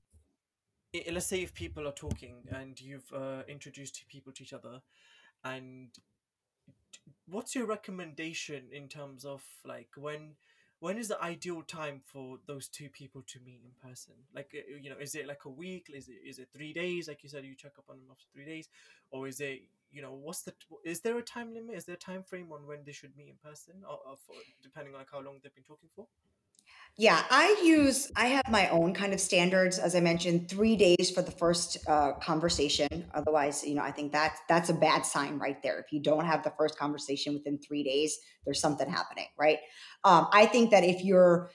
C: let's say if people are talking and you've uh, introduced people to each other and what's your recommendation in terms of like when when is the ideal time for those two people to meet in person? Like uh, you know is it like a week? Is it is it three days? Like you said you check up on them after three days. Or is it you know what's the is there a time limit? Is there a time frame on when they should meet in person? Or, or for, depending on like how long they've been talking for
A: yeah, I use I have my own kind of standards. As I mentioned, three days for the first uh, conversation. Otherwise, you know, I think that that's a bad sign right there. If you don't have the first conversation within three days, there's something happening, right? Um, I think that if you're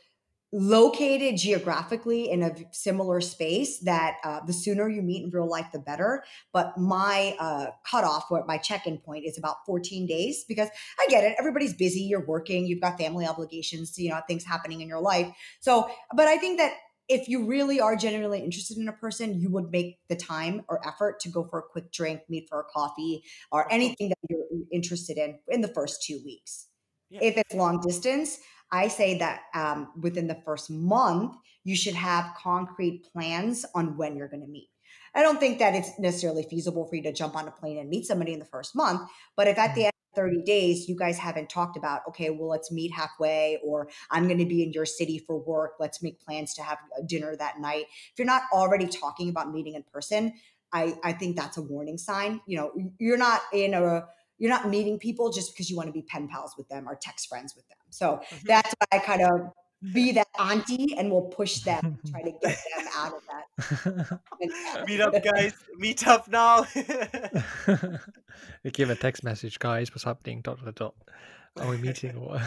A: located geographically in a similar space that uh, the sooner you meet in real life the better. But my uh, cutoff what my check-in point is about 14 days because i get it everybody's busy you're working you've got family obligations you know things happening in your life. So but i think that if you really are genuinely interested in a person you would make the time or effort to go for a quick drink meet for a coffee or anything that you're interested in in the first two weeks. Yeah. if it's long distance I say that um, within the first month, you should have concrete plans on when you're going to meet. I don't think that it's necessarily feasible for you to jump on a plane and meet somebody in the first month. But if at the mm-hmm. end of 30 days, you guys haven't talked about, okay, well, let's meet halfway, or I'm going to be in your city for work. Let's make plans to have a dinner that night. If you're not already talking about meeting in person, I, I think that's a warning sign. You know, you're not in a you're not meeting people just because you want to be pen pals with them or text friends with them. So mm-hmm. that's why I kind of be that auntie and we'll push them, try to get them out of that.
C: meet up, guys. Meet up now.
B: you give a text message, guys. What's happening? Dot dot dot. Are we meeting or?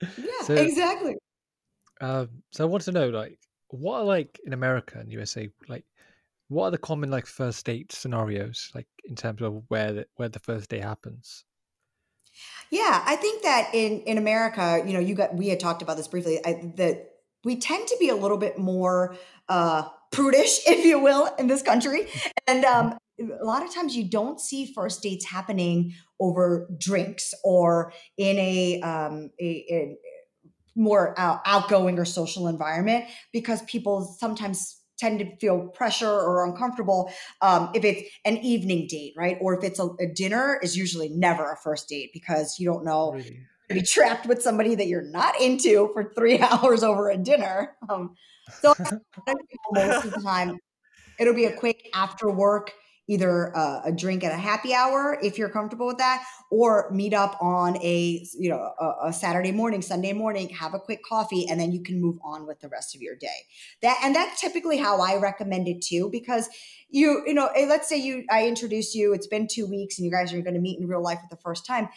A: yeah, so, exactly.
B: Um, so I want to know, like, what are like in America and USA, like what are the common like first date scenarios, like in terms of where the, where the first date happens?
A: Yeah, I think that in in America, you know, you got we had talked about this briefly. I, that we tend to be a little bit more uh, prudish, if you will, in this country, and um, a lot of times you don't see first dates happening over drinks or in a, um, a, a more outgoing or social environment because people sometimes tend to feel pressure or uncomfortable um, if it's an evening date, right? Or if it's a, a, dinner is usually never a first date because you don't know really? to be trapped with somebody that you're not into for three hours over a dinner. Um, so most of the time, it'll be a quick after work either a, a, drink at a happy hour if you're comfortable with that or meet up on a you know a, a, saturday morning sunday morning have a quick coffee and then you can move on with the rest of your day. That and that's typically how i recommend it too because you you know eh, let's say you i introduce you it's been two weeks and you guys are going to meet in real life for the first time.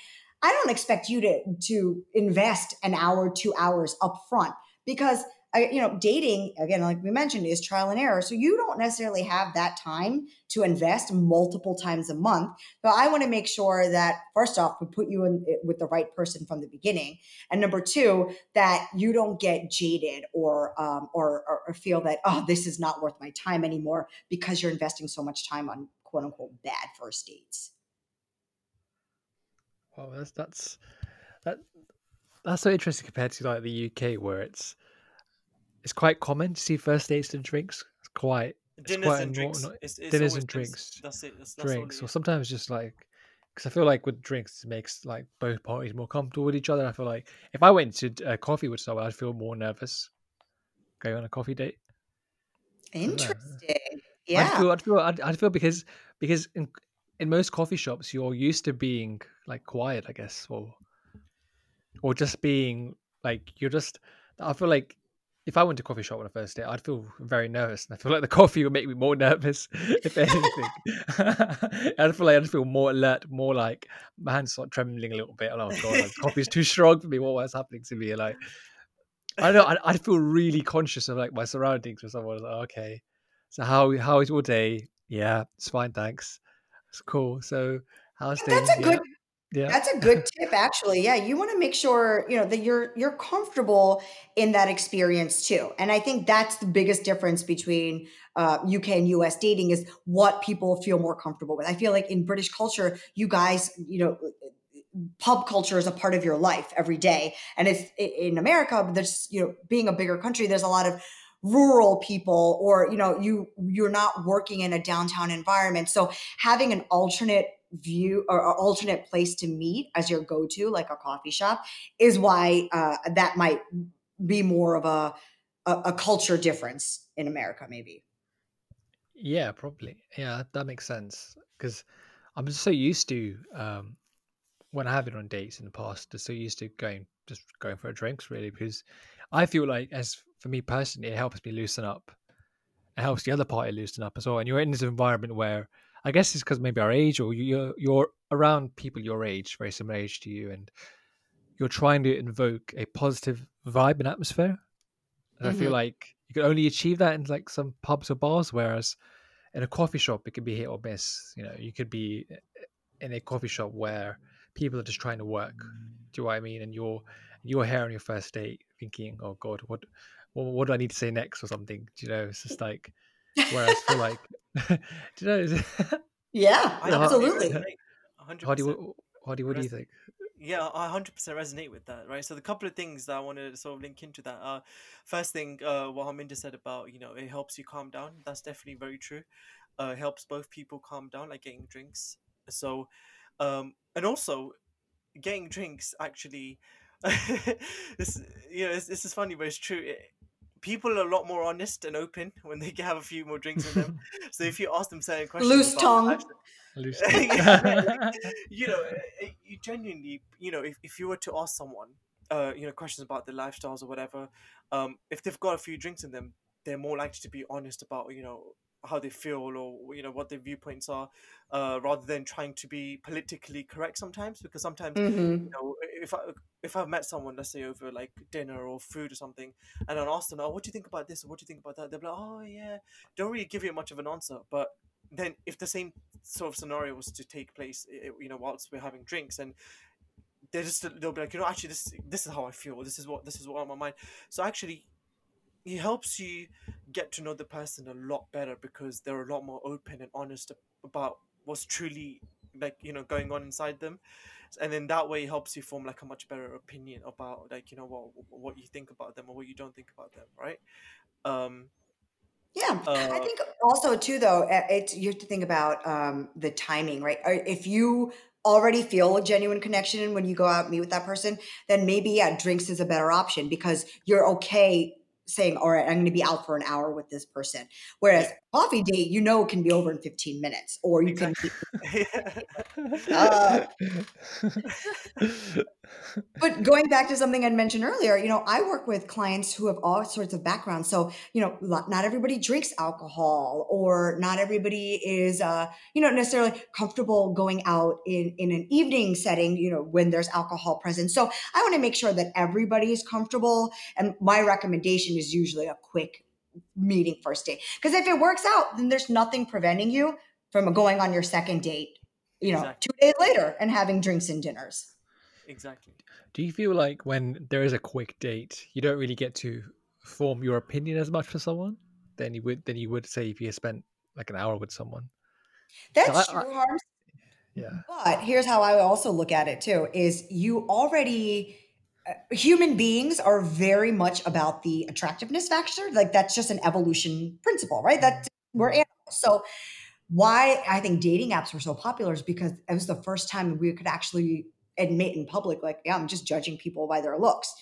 A: I don't expect you to to invest an hour two hours up front because I, you know, dating again, like we mentioned, is trial and error. So you don't necessarily have that time to invest multiple times a month. But I want to make sure that first off, we put you in with the right person from the beginning, and number two, that you don't get jaded or um, or, or feel that oh, this is not worth my time anymore because you're investing so much time on quote unquote bad first dates.
B: Well, that's that's that that's so interesting compared to like the UK where it's it's quite common to see first dates and drinks. It's quite
C: it's dinners quite and drinks. It's, it's
B: dinners and drinks.
C: That's it. That's, that's
B: drinks, or sometimes just like because I feel like with drinks it makes like both parties more comfortable with each other. I feel like if I went to a coffee with someone, I'd feel more nervous going on a coffee date.
A: Interesting. Yeah.
B: I'd feel. I'd feel. I'd, I'd feel because because in in most coffee shops you're used to being like quiet, I guess, or or just being like you're just. I feel like if I went to a coffee shop on a first date, I'd feel very nervous, and I feel like the coffee would make me more nervous, if anything. I'd feel like I'd feel more alert, more like my hands start trembling a little bit. Oh god, like, coffee's too strong for me. What was happening to me? Like, I don't know. I'd, I'd, feel really conscious of like my surroundings. With someone like, okay, so how how is your day? Yeah, it's fine, thanks. It's cool. So how's
A: That's
B: things?
A: a good
B: Yeah,
A: That's a good tip, actually. Yeah, you want to make sure you know that you're you're comfortable in that experience too. And I think that's the biggest difference between uh, UK and US dating is what people feel more comfortable with. I feel like in British culture, you guys, you know, pub culture is a part of your life every day, and it's in America. There's you know, being a bigger country, there's a lot of rural people or you know you you're not working in a downtown environment so having an alternate view or, or alternate place to meet as your go-to like a coffee shop is why uh, that might be more of a, a, a culture difference in america maybe
B: yeah, probably. Yeah, that makes sense because I'm just so used to um, when I have been on dates in the past, just so used to going just going for a drinks really because I feel like as for me personally, it helps me loosen up. It helps the other party loosen up as well. And you're in this environment where I guess it's because maybe our age or you're you're around people your age, very similar age to you, and you're trying to invoke a positive vibe and atmosphere. And I feel
A: hmm
B: like you can only achieve that in like some pubs or bars, whereas in a coffee shop it could be hit or miss. You know, you could be in a coffee shop where people are just trying to work. Do you know what I mean? And you're you're here on your first date thinking, oh God, what what, what do I need to say next or something? Do you know? It's just like whereas for like do you know
A: yeah
C: I
B: how,
C: definitely
A: absolutely
C: resonate. hundred
B: how do
C: percent.
B: you how do you what do you think?
C: Yeah, I hundred percent resonate with that, right? So the couple of things that I want to sort of link into that. Uh, first thing, uh, what Harminder said about you know it helps you calm down. That's definitely very true. Uh, helps both people calm down, like getting drinks. So, um, and also getting drinks actually. this you know this, this is funny, but it's true. It, people are a lot more honest and open when they have a few more drinks in them. So if you ask them certain questions
A: loose
C: about
A: tongue
C: lifestyle,
B: Loose tongue.
C: you know, uh, uh, you genuinely, you know, if, if you were to ask someone, uh, you know, questions about their lifestyles or whatever, um, if they've got a few drinks in them, they're more likely to be honest about, you know, how they feel or you know what their viewpoints are, uh, rather than trying to be politically correct sometimes. Because sometimes, you
A: hmm
C: know, if I if I've met someone, let's say over like dinner or food or something, and I ask them, "Oh, what do you think about this? or what do you think about that?" They're like, "Oh, yeah," don't really give you much of an answer, but then if the same sort of scenario was to take place, you know, whilst we're having drinks, and they're just they'll be like, you know, actually, this this is how I feel. This is what this is what on my mind. So actually, it helps you get to know the person a lot better because they're a lot more open and honest about what's truly like you know going on inside them. And then that way helps you form like a much better opinion about like you know what what you think about them or what you don't think about them right? Um
A: Yeah, I
C: uh
A: think also too though it's you have to think about um, the timing, right? If you already feel a genuine connection when you go out and meet with that person, then maybe yeah, drinks is a better option because you're okay saying, "All right, I'm going to be out for an hour with this person." Whereas
C: yeah
A: coffee date, you know, it can be over in 15 minutes, or you can
C: exactly
A: meet. Uh, But going back to something I'd mentioned earlier, you know, I work with clients who have all sorts of backgrounds. So, you know, not everybody drinks alcohol or not everybody is, uh, you know, necessarily comfortable going out in, in an evening setting, you know, when there's alcohol present. So I want to make sure that everybody is comfortable. And my recommendation is usually a quick meeting first date. Because if it works out, then there's nothing preventing you from going on your second date, you know, two days later and having drinks and dinners.
C: Exactly
B: Do you feel like when there is a quick date, you don't really get to form your opinion as much for someone than you would than you would say if you spent like an hour with someone? So I,
A: That's
B: I
A: true, Harm.
B: yeah.
A: But here's how I also look at it too is you already uh, human beings are very much about the attractiveness factor. Like that's just an evolution principle, right? That we're animals. So why I think dating apps were so popular is because it was the first time we could actually admit in public, like, yeah, I'm just judging people by their looks.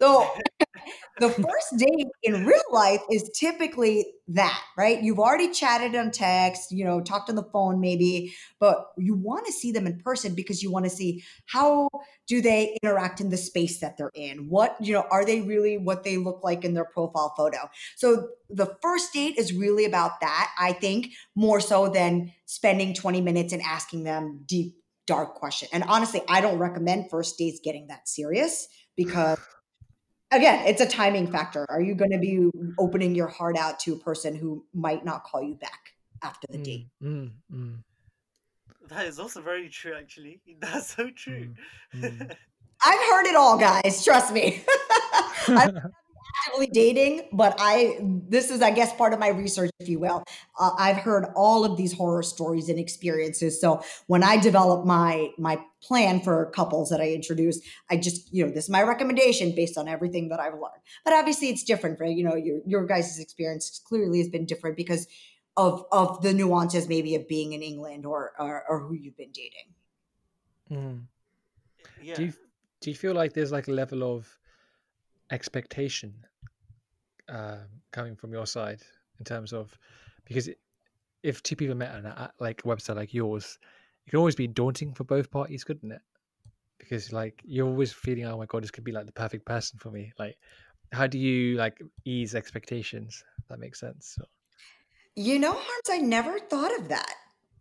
A: So the first date in real life is typically that, right? You've already chatted on text, you know, talked on the phone maybe, but you want to see them in person because you want to see how do they interact in the space that they're in? What, you know, are they really what they look like in their profile photo? So the first date is really about that, I think, more so than spending 20 minutes and asking them deep dark question. And honestly, I don't recommend first dates getting that serious because again, it's a timing factor. Are you going to be opening your heart out to a person who might not call you back after the
B: Mm,
A: date?
B: mm, mm,
C: That is also very true, actually. That's so true.
B: mm.
A: I've heard it all, guys. Trust me. I'm actively dating, but I this is, I guess, part of my research, if you will. Uh, I've heard all of these horror stories and experiences. So when I develop my my plan for couples that I introduce, I just you know this is my recommendation based on everything that I've learned. But obviously, it's different for you know your your guys' experience clearly has been different because of of the nuances maybe of being in England or or, or who you've been dating.
B: Mm.
C: yeah.
B: Do you do you feel like there's like a level of expectation um, coming from your side in terms of because if two people met on a a- like a website like yours, it can always be daunting for both parties, couldn't it? Because like you're always feeling, oh my god, this could be like the perfect person for me. Like, how do you like ease expectations? That makes sense. So-
A: You know, Harms, I never thought of that.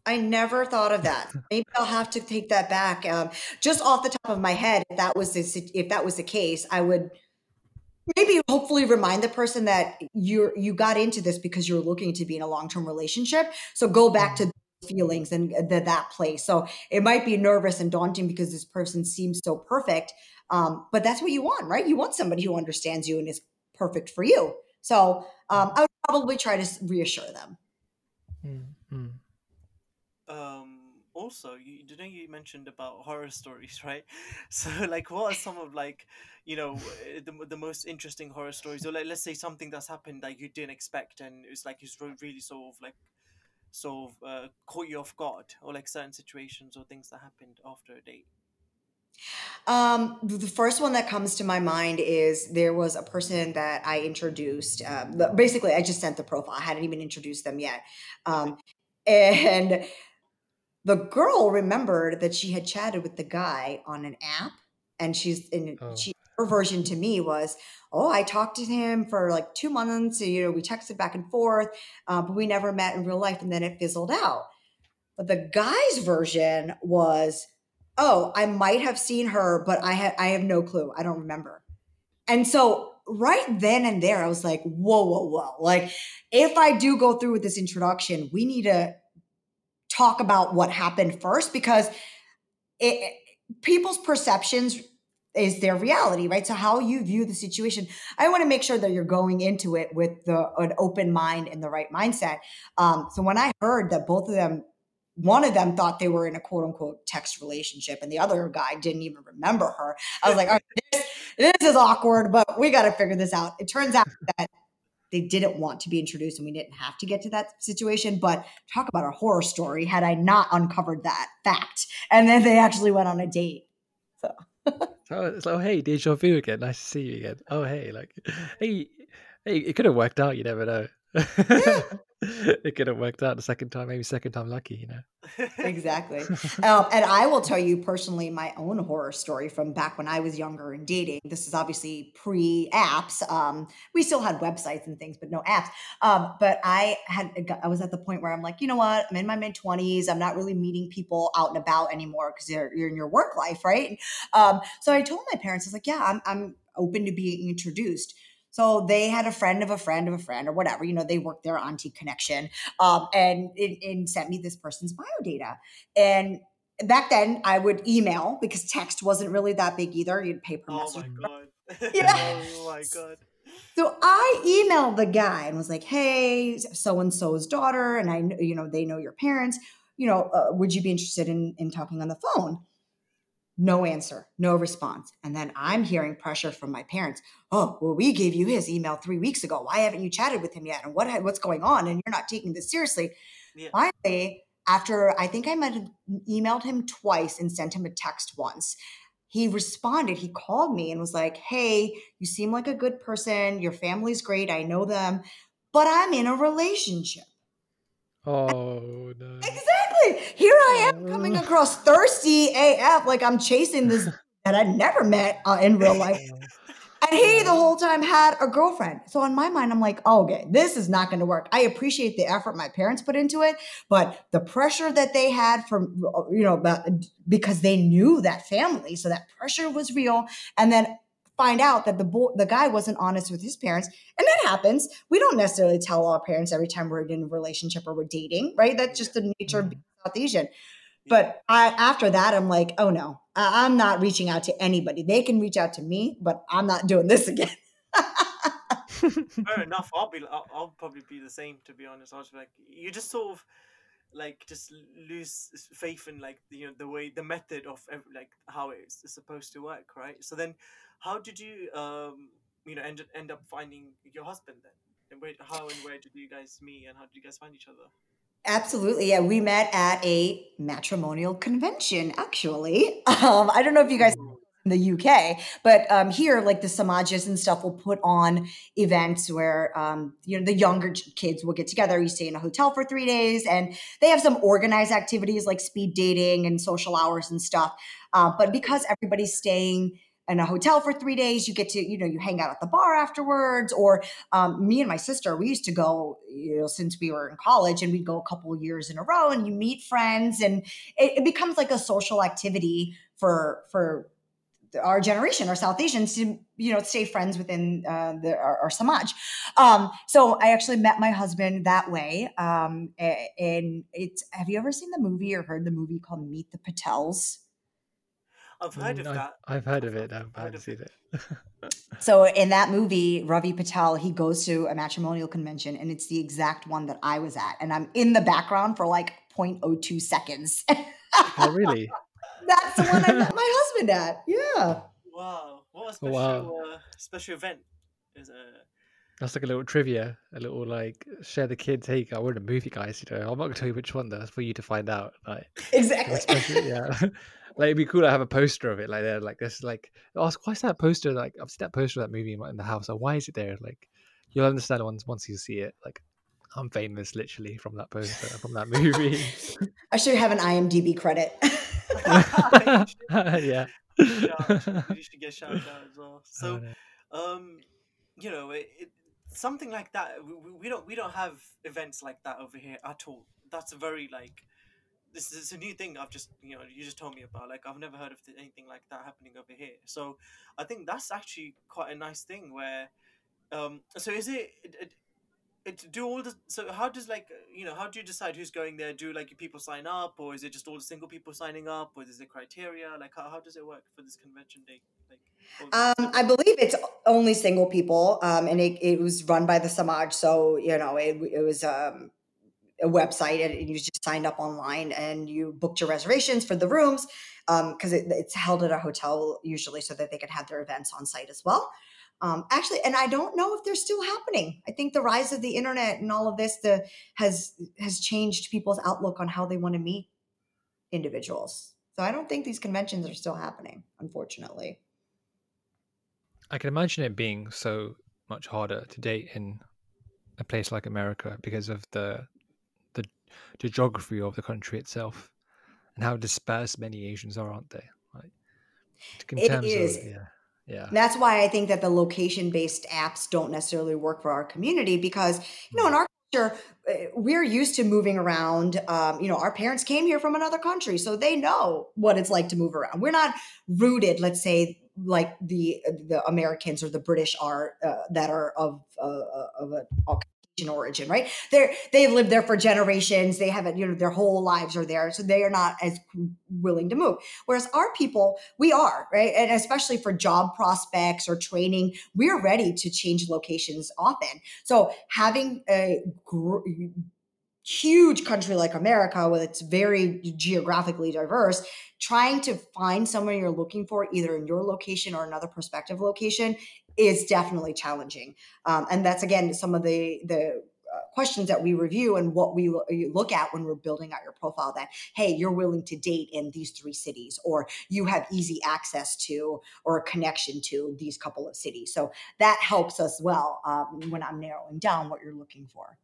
A: I never thought of that. Maybe I'll have to take that back. Um, just off the top of my head, if that was the, if that was the case, I would maybe hopefully remind the person that you're you got into this because you're looking to be in a long-term relationship. So go back to those feelings and the, that place. So it might be nervous and daunting because this person seems so perfect, um, but that's what you want, right? You want somebody who understands you and is perfect for you. So um, I would probably try to reassure them.
B: Mm, mm.
C: um also you didn't you mentioned about horror stories right so like what are some of like you know uh, the, the most interesting horror stories or like let's say something that's happened that you didn't expect and it's like it's really sort of like sort of uh, caught you off guard or like certain situations or things that happened after a date
A: Um, the first one that comes to my mind is there was a person that I introduced. Um, basically, I just sent the profile. I hadn't even introduced them yet. Um, and the girl remembered that she had chatted with the guy on an app, and she's in.
B: Oh.
A: She her version to me was, "Oh, I talked to him for like two months. You know, we texted back and forth, uh, but we never met in real life, and then it fizzled out." But the guy's version was, "Oh, I might have seen her, but I had I have no clue. I don't remember." And so right then and there, I was like, "Whoa, whoa, whoa!" Like, if I do go through with this introduction, we need to talk about what happened first because it, people's perceptions is their reality, right? So how you view the situation, I want to make sure that you're going into it with the an open mind and the right mindset. Um, so when I heard that both of them, one of them thought they were in a quote unquote text relationship, and the other guy didn't even remember her, I was like, All right, this, this is awkward, but we got to figure this out. It turns out that they didn't want to be introduced and we didn't have to get to that situation. But talk about a horror story had I not uncovered that fact. And then they actually went on a date. So
B: So it's like, oh hey, deja vu again. Nice to see you again. Oh hey, like, hey, hey, it could have worked out. You never know. it could have worked out the second time, maybe second time lucky. You know.
A: exactly. Um, and I will tell you personally my own horror story from back when I was younger and dating. This is obviously pre apps. Um, we still had websites and things, but no apps. Um, but I had, I was at the point where I'm like, you know what? I'm in my mid 20s. I'm not really meeting people out and about anymore because you're, you're in your work life, right? Um, so I told my parents, I was like, yeah, I'm, I'm open to being introduced. So they had a friend of a friend of a friend or whatever, you know, they worked their auntie connection um, and, and, and sent me this person's bio data. And back then I would email because text wasn't really that big either. You'd pay per
C: oh
A: message.
C: my god
A: Yeah.
C: oh my god
A: So I emailed the guy and was like, "Hey, so and so's daughter, and I, you know, they know your parents. You know, uh, would you be interested in in talking on the phone?" No answer, no response. And then I'm hearing pressure from my parents. Oh, well, we gave you his email three weeks ago. Why haven't you chatted with him yet? And what what's going on? And you're not taking this seriously.
C: yeah
A: Finally, after I think I might have emailed him twice and sent him a text once, he responded, he called me and was like, Hey, you seem like a good person. Your family's great. I know them, but I'm in a relationship.
B: Oh no.
A: Exactly. Here I am coming across thirsty AF, like I'm chasing this that I never met uh, in real life. And he the whole time had a girlfriend. So in my mind, I'm like, oh, okay, this is not going to work. I appreciate the effort my parents put into it, but the pressure that they had from, you know, because they knew that family. So that pressure was real. And then find out that the boy, the guy wasn't honest with his parents, and that happens. We don't necessarily tell our parents every time we're in a relationship or we're dating, right? That's just the nature of mm-hmm. being South Asian. But I, after that, I'm like, oh no, I'm not reaching out to anybody. They can reach out to me, but I'm not doing this again.
C: Fair enough. I'll be. I'll, I'll, probably be the same. To be honest, I was like, you just sort of like just lose faith in like you know the way the method of like how it's supposed to work, right? So then, how did you um you know end end up finding your husband then? And where, how and where did you guys meet, and how did you guys find each other?
A: Absolutely. Yeah, we met at a matrimonial convention, actually. Um, I don't know if you guys in the UK, but um, here, like the Samajas and stuff will put on events where, um, you know, the younger kids will get together. You stay in a hotel for three days and they have some organized activities like speed dating and social hours and stuff. Uh, but because everybody's staying in a hotel for three days. You get to, you know, you hang out at the bar afterwards. Or um, me and my sister, we used to go, you know, since we were in college, and we'd go a couple years in a row, and you meet friends, and it, it becomes like a social activity for for our generation, our South Asians, to you know stay friends within uh, the, our, our Samaj. Um, so I actually met my husband that way. Um, and it's have you ever seen the movie or heard the movie called Meet the Patels?
C: I've heard of
B: mm,
C: that.
B: I've heard of it. I've, I've heard of
A: it. so in that movie, Ravi Patel, he goes to a matrimonial convention and it's the exact one that I was at. And I'm in the background for like 0.02 seconds.
B: oh, really?
A: That's the one I met my husband at. Yeah.
C: Wow. What a special, wow. Uh, special event is a
B: that's like a little trivia, a little like share the kids. Hey, we're in a movie, guys. You know, I'm not gonna tell you which one. That's for you to find out. Like
A: exactly.
B: yeah. like it'd be cool to have a poster of it like there like this like ask why is that poster like i've seen that poster of that movie in the house like why is it there like you'll understand once once you see it like i'm famous literally from that poster from that movie
A: i should have an imdb credit
B: yeah
C: you should get shouted out as well so um you know it, it, something like that we, we don't we don't have events like that over here at all that's very like this is a new thing I've just you know you just told me about. Like I've never heard of anything like that happening over here. So I think that's actually quite a nice thing. Where um, so is it, it, it do all the so how does like you know how do you decide who's going there do like people sign up or is it just all the single people signing up or is there criteria like how, how does it work for this convention day
A: um, i believe it's only single people um, and it, it was run by the samaj so you know it, it was um, a website and you just signed up online and you booked your reservations for the rooms because um, it, it's held at a hotel usually so that they can have their events on site as well. Um, actually, and I don't know if they're still happening. I think the rise of the internet and all of this the, has has changed people's outlook on how they want to meet individuals. So I don't think these conventions are still happening, unfortunately.
B: I can imagine it being so much harder to date in a place like America because of the the geography of the country itself and how dispersed many Asians are, aren't they? Like,
A: it is. Of, yeah. Yeah. That's why I think that the location based apps don't necessarily work for our community because, you know, in mm. our culture, eh, we're used to moving around. Um, you know, our parents came here from another country, so they know what it's like to move around. We're not rooted, let's say, like the the Americans or the British are uh, that are of uh, of a origin, right? They're they've lived there for generations. They have it, you know, their whole lives are there, so they are not as willing to move. Whereas our people, we are right, and especially for job prospects or training, we're ready to change locations often. So having a gr- huge country like America, where its very geographically diverse, trying to find someone you're looking for either in your location or another prospective location is definitely challenging. Um, and that's again some of the the questions that we review and what we look at when we're building out your profile that hey you're willing to date in these three cities or you have easy access to or a connection to these couple of cities so that helps us well um, when i'm narrowing down what you're looking for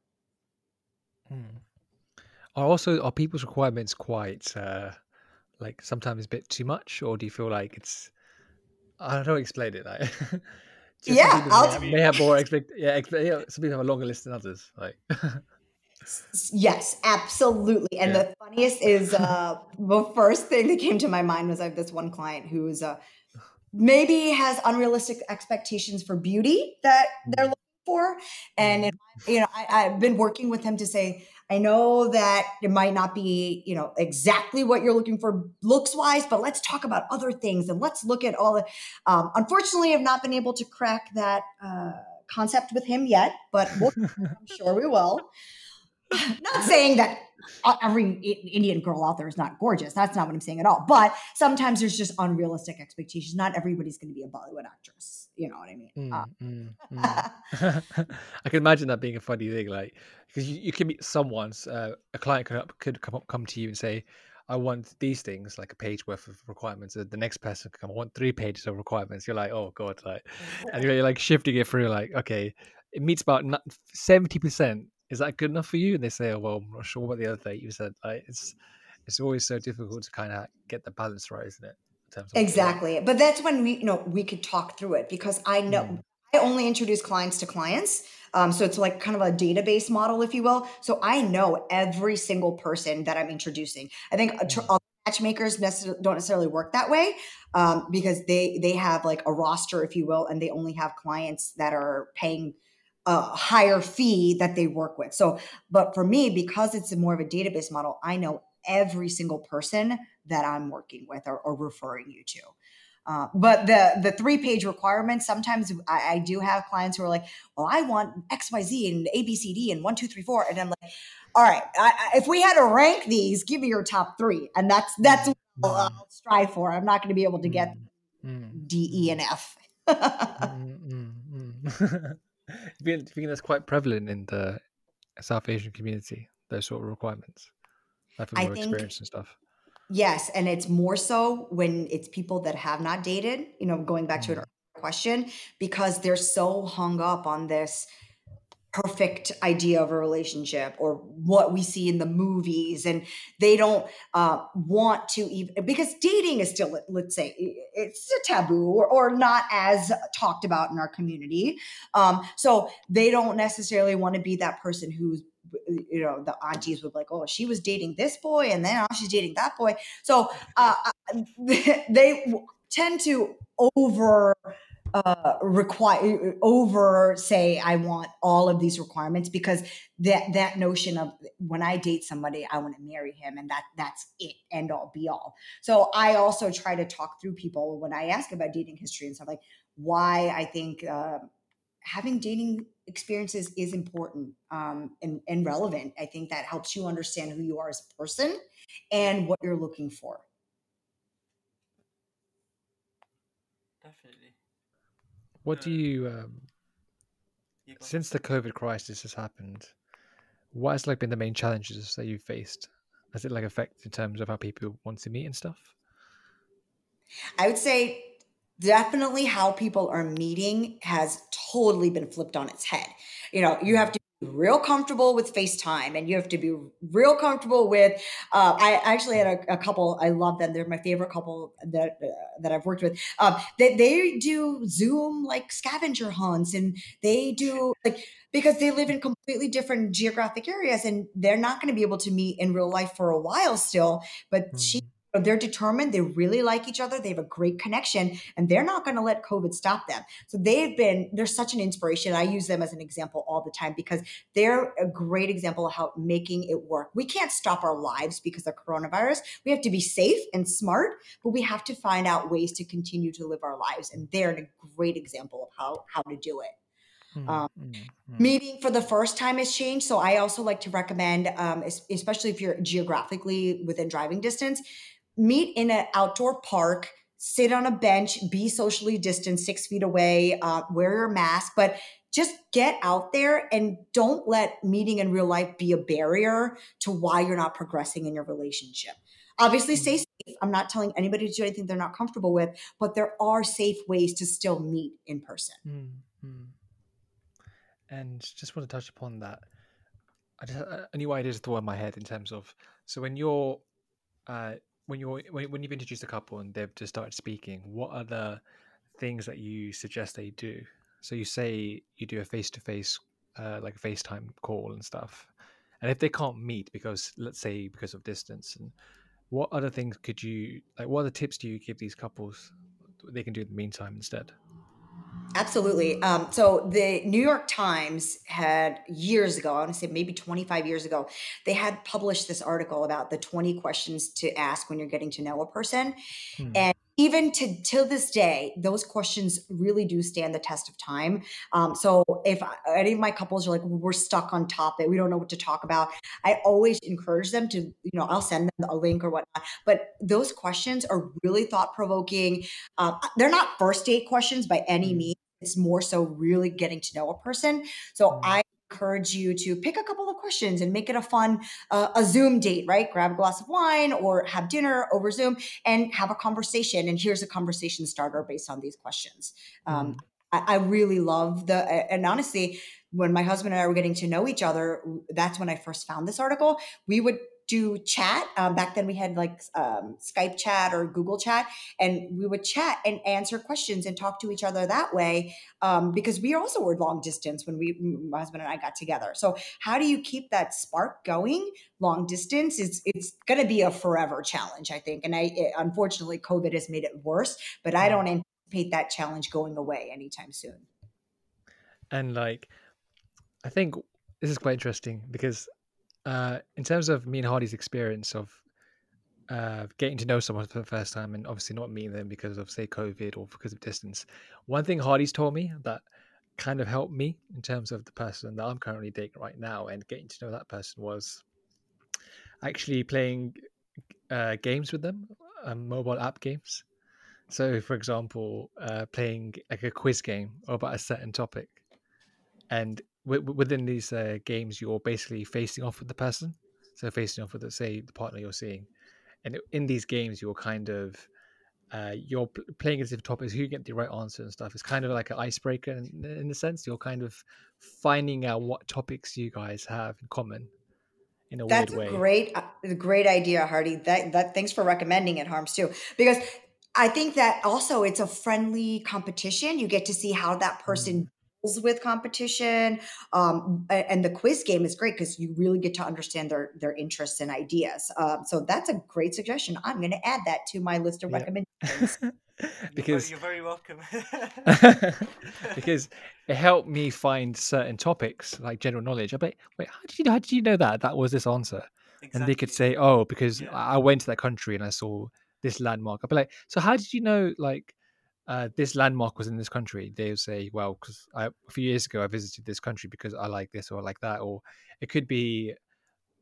B: hmm. are also are people's requirements quite uh like sometimes a bit too much or do you feel like it's i don't know explain it like
A: yeah,
B: I'll may, may have more expect. Yeah, expect, yeah, some people have a longer list than others. Like,
A: yes, absolutely. And yeah. the funniest is uh, the first thing that came to my mind was I have this one client who's uh, maybe has unrealistic expectations for beauty that they're looking for, and mm-hmm. you know, I, I've been working with him to say I know that it might not be, you know, exactly what you're looking for looks wise, but let's talk about other things and let's look at all the. Um, unfortunately, I've not been able to crack that uh, concept with him yet, but we'll, I'm sure we will. not saying that every Indian girl out there is not gorgeous. That's not what I'm saying at all. But sometimes there's just unrealistic expectations. Not everybody's going to be a Bollywood actress. You know what I mean? Mm, uh,
B: mm, mm. I can imagine that being a funny thing, like because you, you can meet someone's uh, a client could could come up, come to you and say, "I want these things, like a page worth of requirements." The next person could come, "I want three pages of requirements." You're like, "Oh god!" Like, and you're, you're like shifting it through, like, okay, it meets about seventy percent is that good enough for you? And they say, oh, well, I'm not sure what the other thing you said. Like, it's it's always so difficult to kind of get the balance right, isn't it?
A: Exactly. But that's when we, you know, we could talk through it because I know mm. I only introduce clients to clients. Um, so it's like kind of a database model, if you will. So I know every single person that I'm introducing. I think mm. matchmakers don't necessarily work that way um, because they they have like a roster, if you will, and they only have clients that are paying a higher fee that they work with. So, but for me, because it's more of a database model, I know every single person that I'm working with or, or referring you to. Uh, but the the three page requirements sometimes I, I, do have clients who are like, well, I want X Y Z and A B C D and one two three four, and I'm like, all right, I, I, if we had to rank these, give me your top three, and that's hmm. that's what I'll. I'll strive for. I'm not going to be able to get mm-hmm. D, E, hmm. and F.
B: Do you think that's quite prevalent in the South Asian community? Those sort of requirements, like more think, experience and stuff.
A: Yes, and it's more so when it's people that have not dated. You know, going back mm. to an earlier question, because they're so hung up on this perfect idea of a relationship or what we see in the movies and they don't uh, want to even because dating is still let's say it's a taboo or, or not as talked about in our community um, so they don't necessarily want to be that person who's you know the aunties would be like oh she was dating this boy and then she's dating that boy. So uh, they tend to over uh require over say i want all of these requirements because that that notion of when i date somebody i want to marry him and that that's it end all be all. So i also try to talk through people when i ask about dating history and stuff like why i think uh, having dating experiences is important um, and, and relevant i think that helps you understand who you are as a person and what you're looking for Definitely.
B: What do you, um, since the COVID crisis has happened, what has like been the main challenges that you've faced? Has it like affected in terms of how people want to meet and stuff?
A: I would say definitely how people are meeting has totally been flipped on its head. You know, you have to be real comfortable with FaceTime and you have to be real comfortable with uh, I actually had a, a, couple I love them they're my favorite couple that uh, that I've worked with um, they, they do Zoom like scavenger hunts and they do like because they live in completely different geographic areas and they're not going to be able to meet in real life for a while still but mm-hmm. she they're determined they really like each other they have a great connection and they're not going to let covid stop them so they've been they're such an inspiration i use them as an example all the time because they're a great example of how making it work we can't stop our lives because of coronavirus we have to be safe and smart but we have to find out ways to continue to live our lives and they're a great example of how how to do it Mm, um, mm, mm. Meeting for the first time has changed. So I also like to recommend, um, especially if you're geographically within driving distance, meet in an outdoor park sit on a bench be socially distanced six feet away uh, wear your mask but just get out there and don't let meeting in real life be a barrier to why you're not progressing in your relationship. Obviously, stay
B: Mm.
A: safe. I'm not telling anybody to do anything they're not comfortable with, but there are safe ways to still meet in person.
B: Mm, mm. And just want to touch upon that. I just uh, a new idea just thought in my head in terms of so when you're uh, when when, when you've introduced a couple and they've just started speaking, what are the things that you suggest they do? So you say you do a face to face like a FaceTime call and stuff. And if they can't meet because let's say because of distance and what other things could you like what other tips do you give these couples they can do in the meantime instead?
A: Absolutely. Um, so the New York Times had years ago, I want to say maybe 25 years ago, they had published this article about the 20 questions to ask when you're getting to know a person.
B: Hmm.
A: And even to till this day, those questions really do stand the test of time. Um, so if any of my couples are like, we're stuck on topic, we don't know what to talk about, I always encourage them to, you know, I'll send them a link or whatnot. But those questions are really thought provoking. Um, they're not first date questions by any
B: Mm.
A: means. It's more so really getting to know a person. So
B: Mm.
A: I encourage you to pick a couple of questions and make it a fun uh, a zoom date right? Grab a glass of wine or have dinner over zoom and have a conversation. And here's a conversation starter based on these questions. Um,
B: Mm.
A: I, I really love the and honestly when my husband and i were getting to know each other that's when i first found this article. We would do chat. Um, back then we had like um, skype chat or google chat and we would chat and answer questions and talk to each other that way um, because we also were long distance when we my husband and i got together. So how do you keep that spark going long distance? It's it's going to be a forever challenge i think and i it, unfortunately covid has made it worse but i don't anticipate that challenge going away anytime soon.
B: And like, I think this is quite interesting because, uh, in terms of me and Hardy's experience of uh, getting to know someone for the first time, and obviously not meeting them because of say COVID or because of distance, one thing Hardy's told me that kind of helped me in terms of the person that I'm currently dating right now and getting to know that person was actually playing uh, games with them, um, mobile app games. So, for example, uh, playing like a quiz game about a certain topic, and w- within these uh, games, you're basically facing off with the person. So, facing off with, the, say, the partner you're seeing, and in these games, you're kind of uh, you're playing as if topics who get the right answer and stuff. It's kind of like an icebreaker in, in a sense. You're kind of finding out what topics you guys have in common in a
A: That's
B: weird way.
A: great, uh, a great idea, Hardy. That that thanks for recommending it, Harms too, because I think that also it's a friendly competition. You get to see how that
B: Mm.
A: person with competition, um, and the quiz game is great because you really get to understand their their interests and ideas. Um, so that's a great suggestion. I'm going to add that to my list of
B: Yeah.
A: recommendations.
B: Because
C: you're very welcome.
B: because it helped me find certain topics like general knowledge. I'm like, wait, how did you know? How did you know that that was this answer? And they could say, oh, because
C: Yeah.
B: I I went to that country and I saw this landmark. I'd be like, so how did you know like uh, this landmark was in this country? they'll say, well, because a few years ago I visited this country because I like this or I like that, or it could be,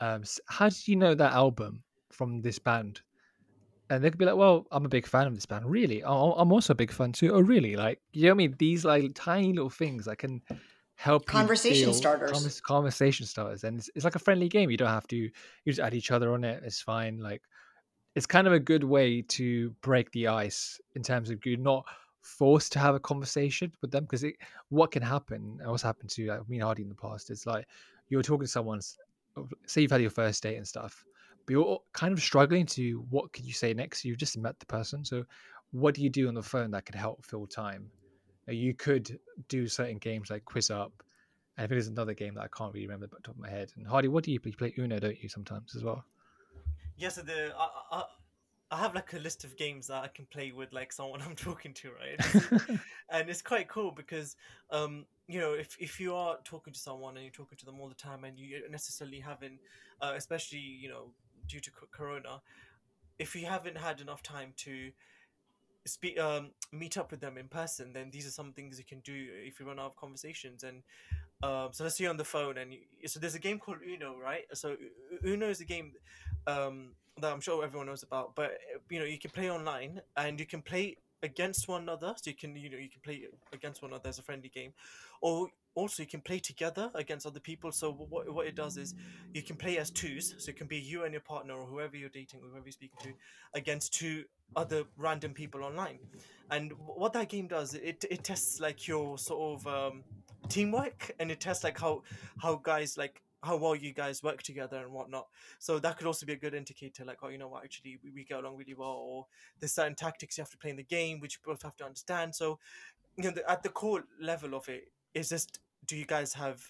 B: um, how did you know that album from this band? and they could be like, "Well, I'm a big fan of this band. Really, Oh, I'm also a big fan too. Oh, really? Like, you know what I mean? These like tiny little things that can help
A: Conversation starters.
B: convers- conversation starters, and it's, it's like a friendly game. You don't have to you just add each other on it. It's fine. Like, it's kind of a good way to break the ice in terms of you're not forced to have a conversation with them because what can happen. and What's happened to like, me and Hardy in the past is like you're talking to someone. Say you've had your first date and stuff but you're kind of struggling to what could you say next you've just met the person so what do you do on the phone that could help fill time you could do certain games like QuizUp and if there's another game that i can't really remember the top of my head and hardy what do you play you play uno don't you sometimes as well
C: Yes, so the I, I I have like a list of games that I can play with like someone I'm talking to, right? and it's quite cool because um you know if if you are talking to someone and you're talking to them all the time and you necessarily haven't uh, especially you know due to corona if you haven't had enough time to speak um meet up with them in person then these are some things you can do if you run out of conversations and um so let's you're on the phone and you, so there's a game called uno right? So uno is a game um that i'm sure everyone knows about but you know you can play online and you can play against one another, so you can you know you can play against one another as a friendly game, or also you can play together against other people. So what what it does is you can play as twos, so it can be you and your partner or whoever you're dating or whoever you're speaking to, against two other random people online. And what that game does, it it tests like your sort of um, teamwork, and it tests like how how guys like how well you guys work together and whatnot. So that could also be a good indicator, like, oh, you know what, actually we, we get along really well, or there's certain tactics you have to play in the game which you both have to understand. So, you know, the, at the core level of it is just, do you guys have,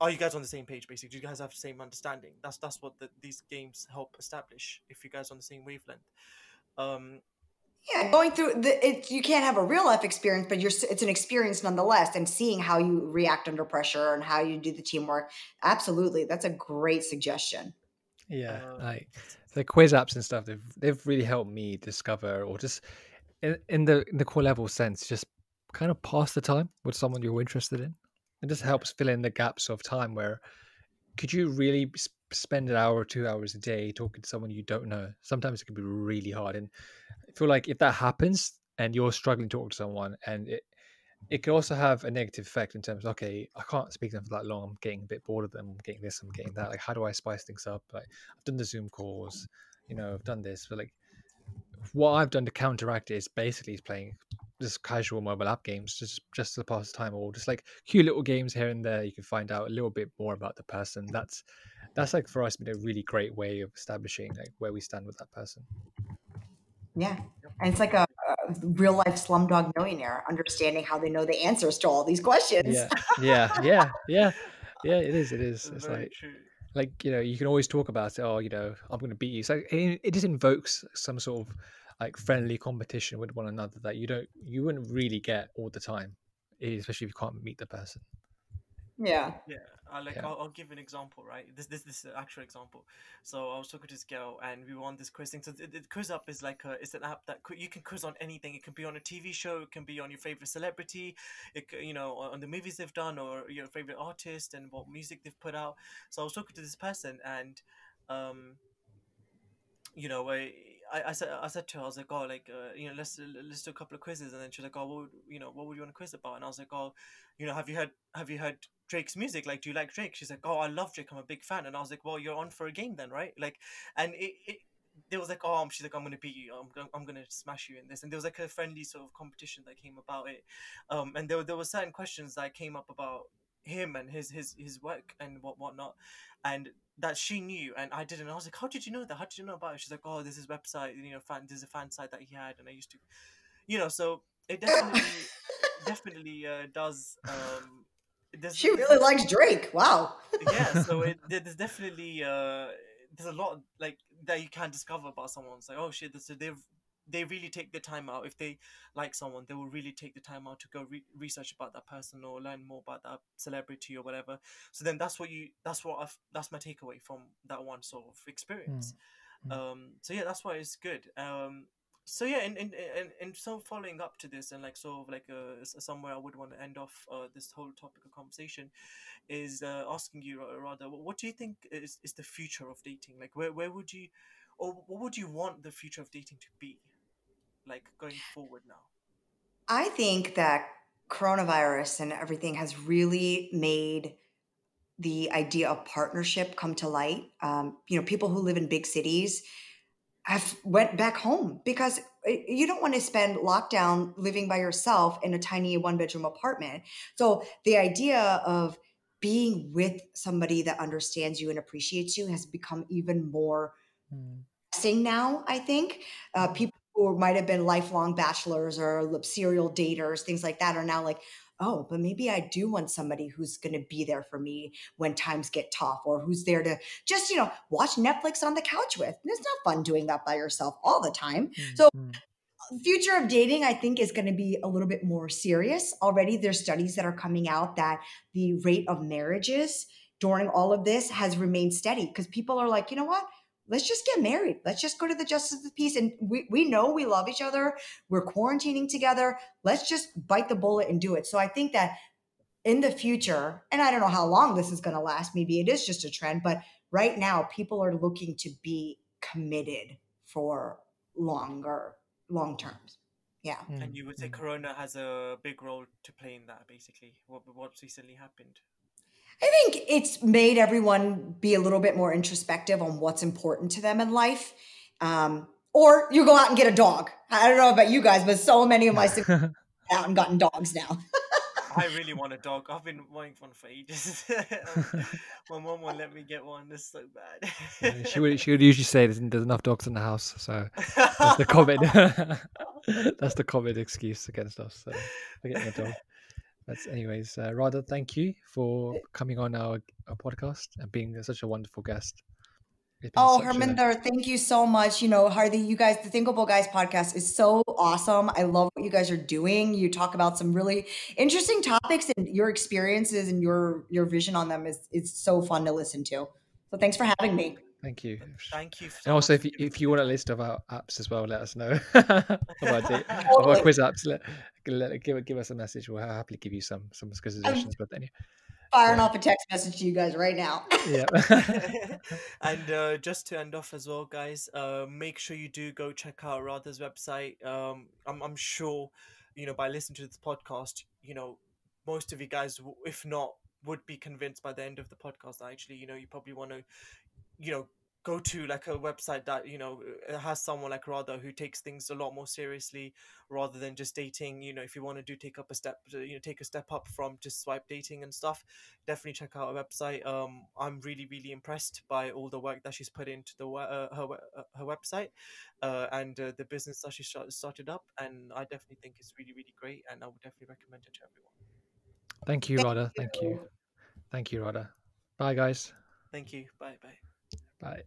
C: are you guys on the same page? Basically, do you guys have the same understanding? That's that's what the, these games help establish. If you guys on the same wavelength. Um,
A: yeah, going through the it, you can't have a real life experience, but you're it's an experience nonetheless. And seeing how you react under pressure and how you do the teamwork, absolutely, that's a great suggestion.
B: Yeah, uh, like the quiz apps and stuff, they've they've really helped me discover or just in, in the in the core level sense, just kind of pass the time with someone you're interested in. It just helps fill in the gaps of time where could you really spend an hour or two hours a day talking to someone you don't know? Sometimes it can be really hard, and I feel like if that happens and you're struggling to talk to someone and it it could also have a negative effect in terms of okay i can't speak to them for that long. I'm getting a bit bored of them. I'm getting this i'm getting that. Like how do i spice things up? Like i've done the zoom calls you know i've done this but like what i've done to counteract it is basically playing just casual mobile app games just just to pass the time or just like cute little games here and there you can find out a little bit more about the person mm-hmm. that's that's like for us been a really great way of establishing like where we stand with that person
A: yeah. And it's like a, a real life slumdog millionaire, understanding how they know the answers to all these questions.
B: Yeah. Yeah. Yeah. Yeah. Yeah. It is. It is. It's Very like, true. like, you know, you can always talk about it. Oh, you know, I'm going to beat you. So it, it just invokes some sort of like friendly competition with one another that you don't, you wouldn't really get all the time, especially if you can't meet the person.
A: Yeah.
C: Yeah. I like yeah. I'll, I'll, give an example, right? This this this is an actual example. So I was talking to this girl, and we were on this quiz thing. So the, the QuizUp is like a, it's an app that you can quiz on anything. It can be on a TV show, it can be on your favorite celebrity, it you know on the movies they've done or your favorite artist and what music they've put out. So I was talking to this person, and um, you know, I, I, I said I said to her, I was like, oh, like uh, you know, let's let's do a couple of quizzes, and then she's like, oh, what would, you know, what would you want to quiz about? And I was like, oh, you know, have you heard have you heard Drake's music? Like, do you like Drake? She's like, oh, I love Drake. I'm a big fan. And I was like, well, you're on for a game then, right? Like, and it, it there was like, oh, she's like, I'm gonna beat you. I'm, gonna, I'm gonna smash you in this. And there was like a friendly sort of competition that came about it. Um, and there there were certain questions that came up about him and his his his work and what whatnot, and that she knew and I didn't. I was like, how did you know that? How did you know about it? She's like, oh, this is website. You know, fan. There's a fan site that he had, and I used to, you know. So it definitely definitely uh, does um
A: there's, she really likes Drake. Wow.
C: yeah, so it, there's definitely uh, there's a lot like that you can discover about someone. It's like, oh shit, so they've they really take the time out. If they like someone, they will really take the time out to go re- research about that person or learn more about that celebrity or whatever. So then that's what you that's what I've, that's my takeaway from that one sort of experience. Mm. Um, so yeah, that's why it's good. Um, so yeah and, and and and so following up to this and like sort of like uh, somewhere i would want to end off uh, this whole topic of conversation is uh, asking you rather what do you think is, is the future of dating like where, where would you or what would you want the future of dating to be like going forward now
A: i think that coronavirus and everything has really made the idea of partnership come to light um, you know people who live in big cities have went back home because eh, you don't want to spend lockdown living by yourself in a tiny one bedroom apartment. So the idea of being with somebody that understands you and appreciates you has become even more mm. now. I think uh, people who might have been lifelong bachelors or serial daters, things like that, are now like, oh, but maybe I do want somebody who's going to be there for me when times get tough or who's there to just, you know, watch Netflix on the couch with. And it's not fun doing that by yourself all the time. Mm-hmm. So, future of dating i think is going to be a little bit more serious already there's studies that are coming out that the rate of marriages during all of this has remained steady because people are like you know what let's just get married. Let's just go to the justice of the peace. And we, we know we love each other. We're quarantining together. Let's just bite the bullet and do it. So I think that in the future, and I don't know how long this is going to last, maybe it is just a trend, but right now people are looking to be committed for longer, long terms. Yeah.
C: And
B: Mm,
C: you would say
B: mm.
C: Corona has a big role to play in that, basically. What what's recently happened?
A: I think it's made everyone be a little bit more introspective on what's important to them in life. Um, or you go out and get a dog. I don't know about you guys, but so many of my siblings have out and gotten dogs now.
C: I really want a dog. I've been wanting one for ages. My mom won't let me get one. It's so bad.
B: Yeah, she would she would usually say there's, there's enough dogs in the house, so that's the common that's the common excuse against us so, for getting a dog. But anyways, uh, Radha, thank you for coming on our, our podcast and being such a wonderful guest.
A: Oh,
B: such a-
A: thank you so much. You know, Hardy, you guys, the Thinkable Guys podcast is so awesome. I love what you guys are doing. You talk about some really interesting topics and your experiences and your your vision on them is it's so fun to listen to. So thanks for having me.
B: Thank you.
C: Thank you. so
B: And also, if you, if you want a list of our apps as well, let us know about it. Of our quiz apps, let, let give give us a message. We'll happily give you some some suggestions. But anyway,
A: Firing
B: Yeah.
A: off a text message to you guys right now.
B: yeah.
C: and uh, just to end off as well, guys, uh, make sure you do go check out Radha's website. Um, I'm, I'm sure, you know, by listening to this podcast, you know, most of you guys, if not, would be convinced by the end of the podcast that actually, you know, you probably want to, you know, go to like a website that you know uh, has someone like Radha who takes things a lot more seriously rather than just dating. You know, if you want to do take up a step, uh, you know, take a step up from just swipe dating and stuff definitely check out her website. Um, I'm really, really impressed by all the work that she's put into the uh, her uh, her website uh, and uh, the business that she started up. And I definitely think it's really, really great, and I would definitely recommend it to everyone.
B: Thank you,
A: Thank
B: Radha. Thank you. Thank you, Radha. Bye, guys.
C: Thank you. Bye, bye.
B: Bye.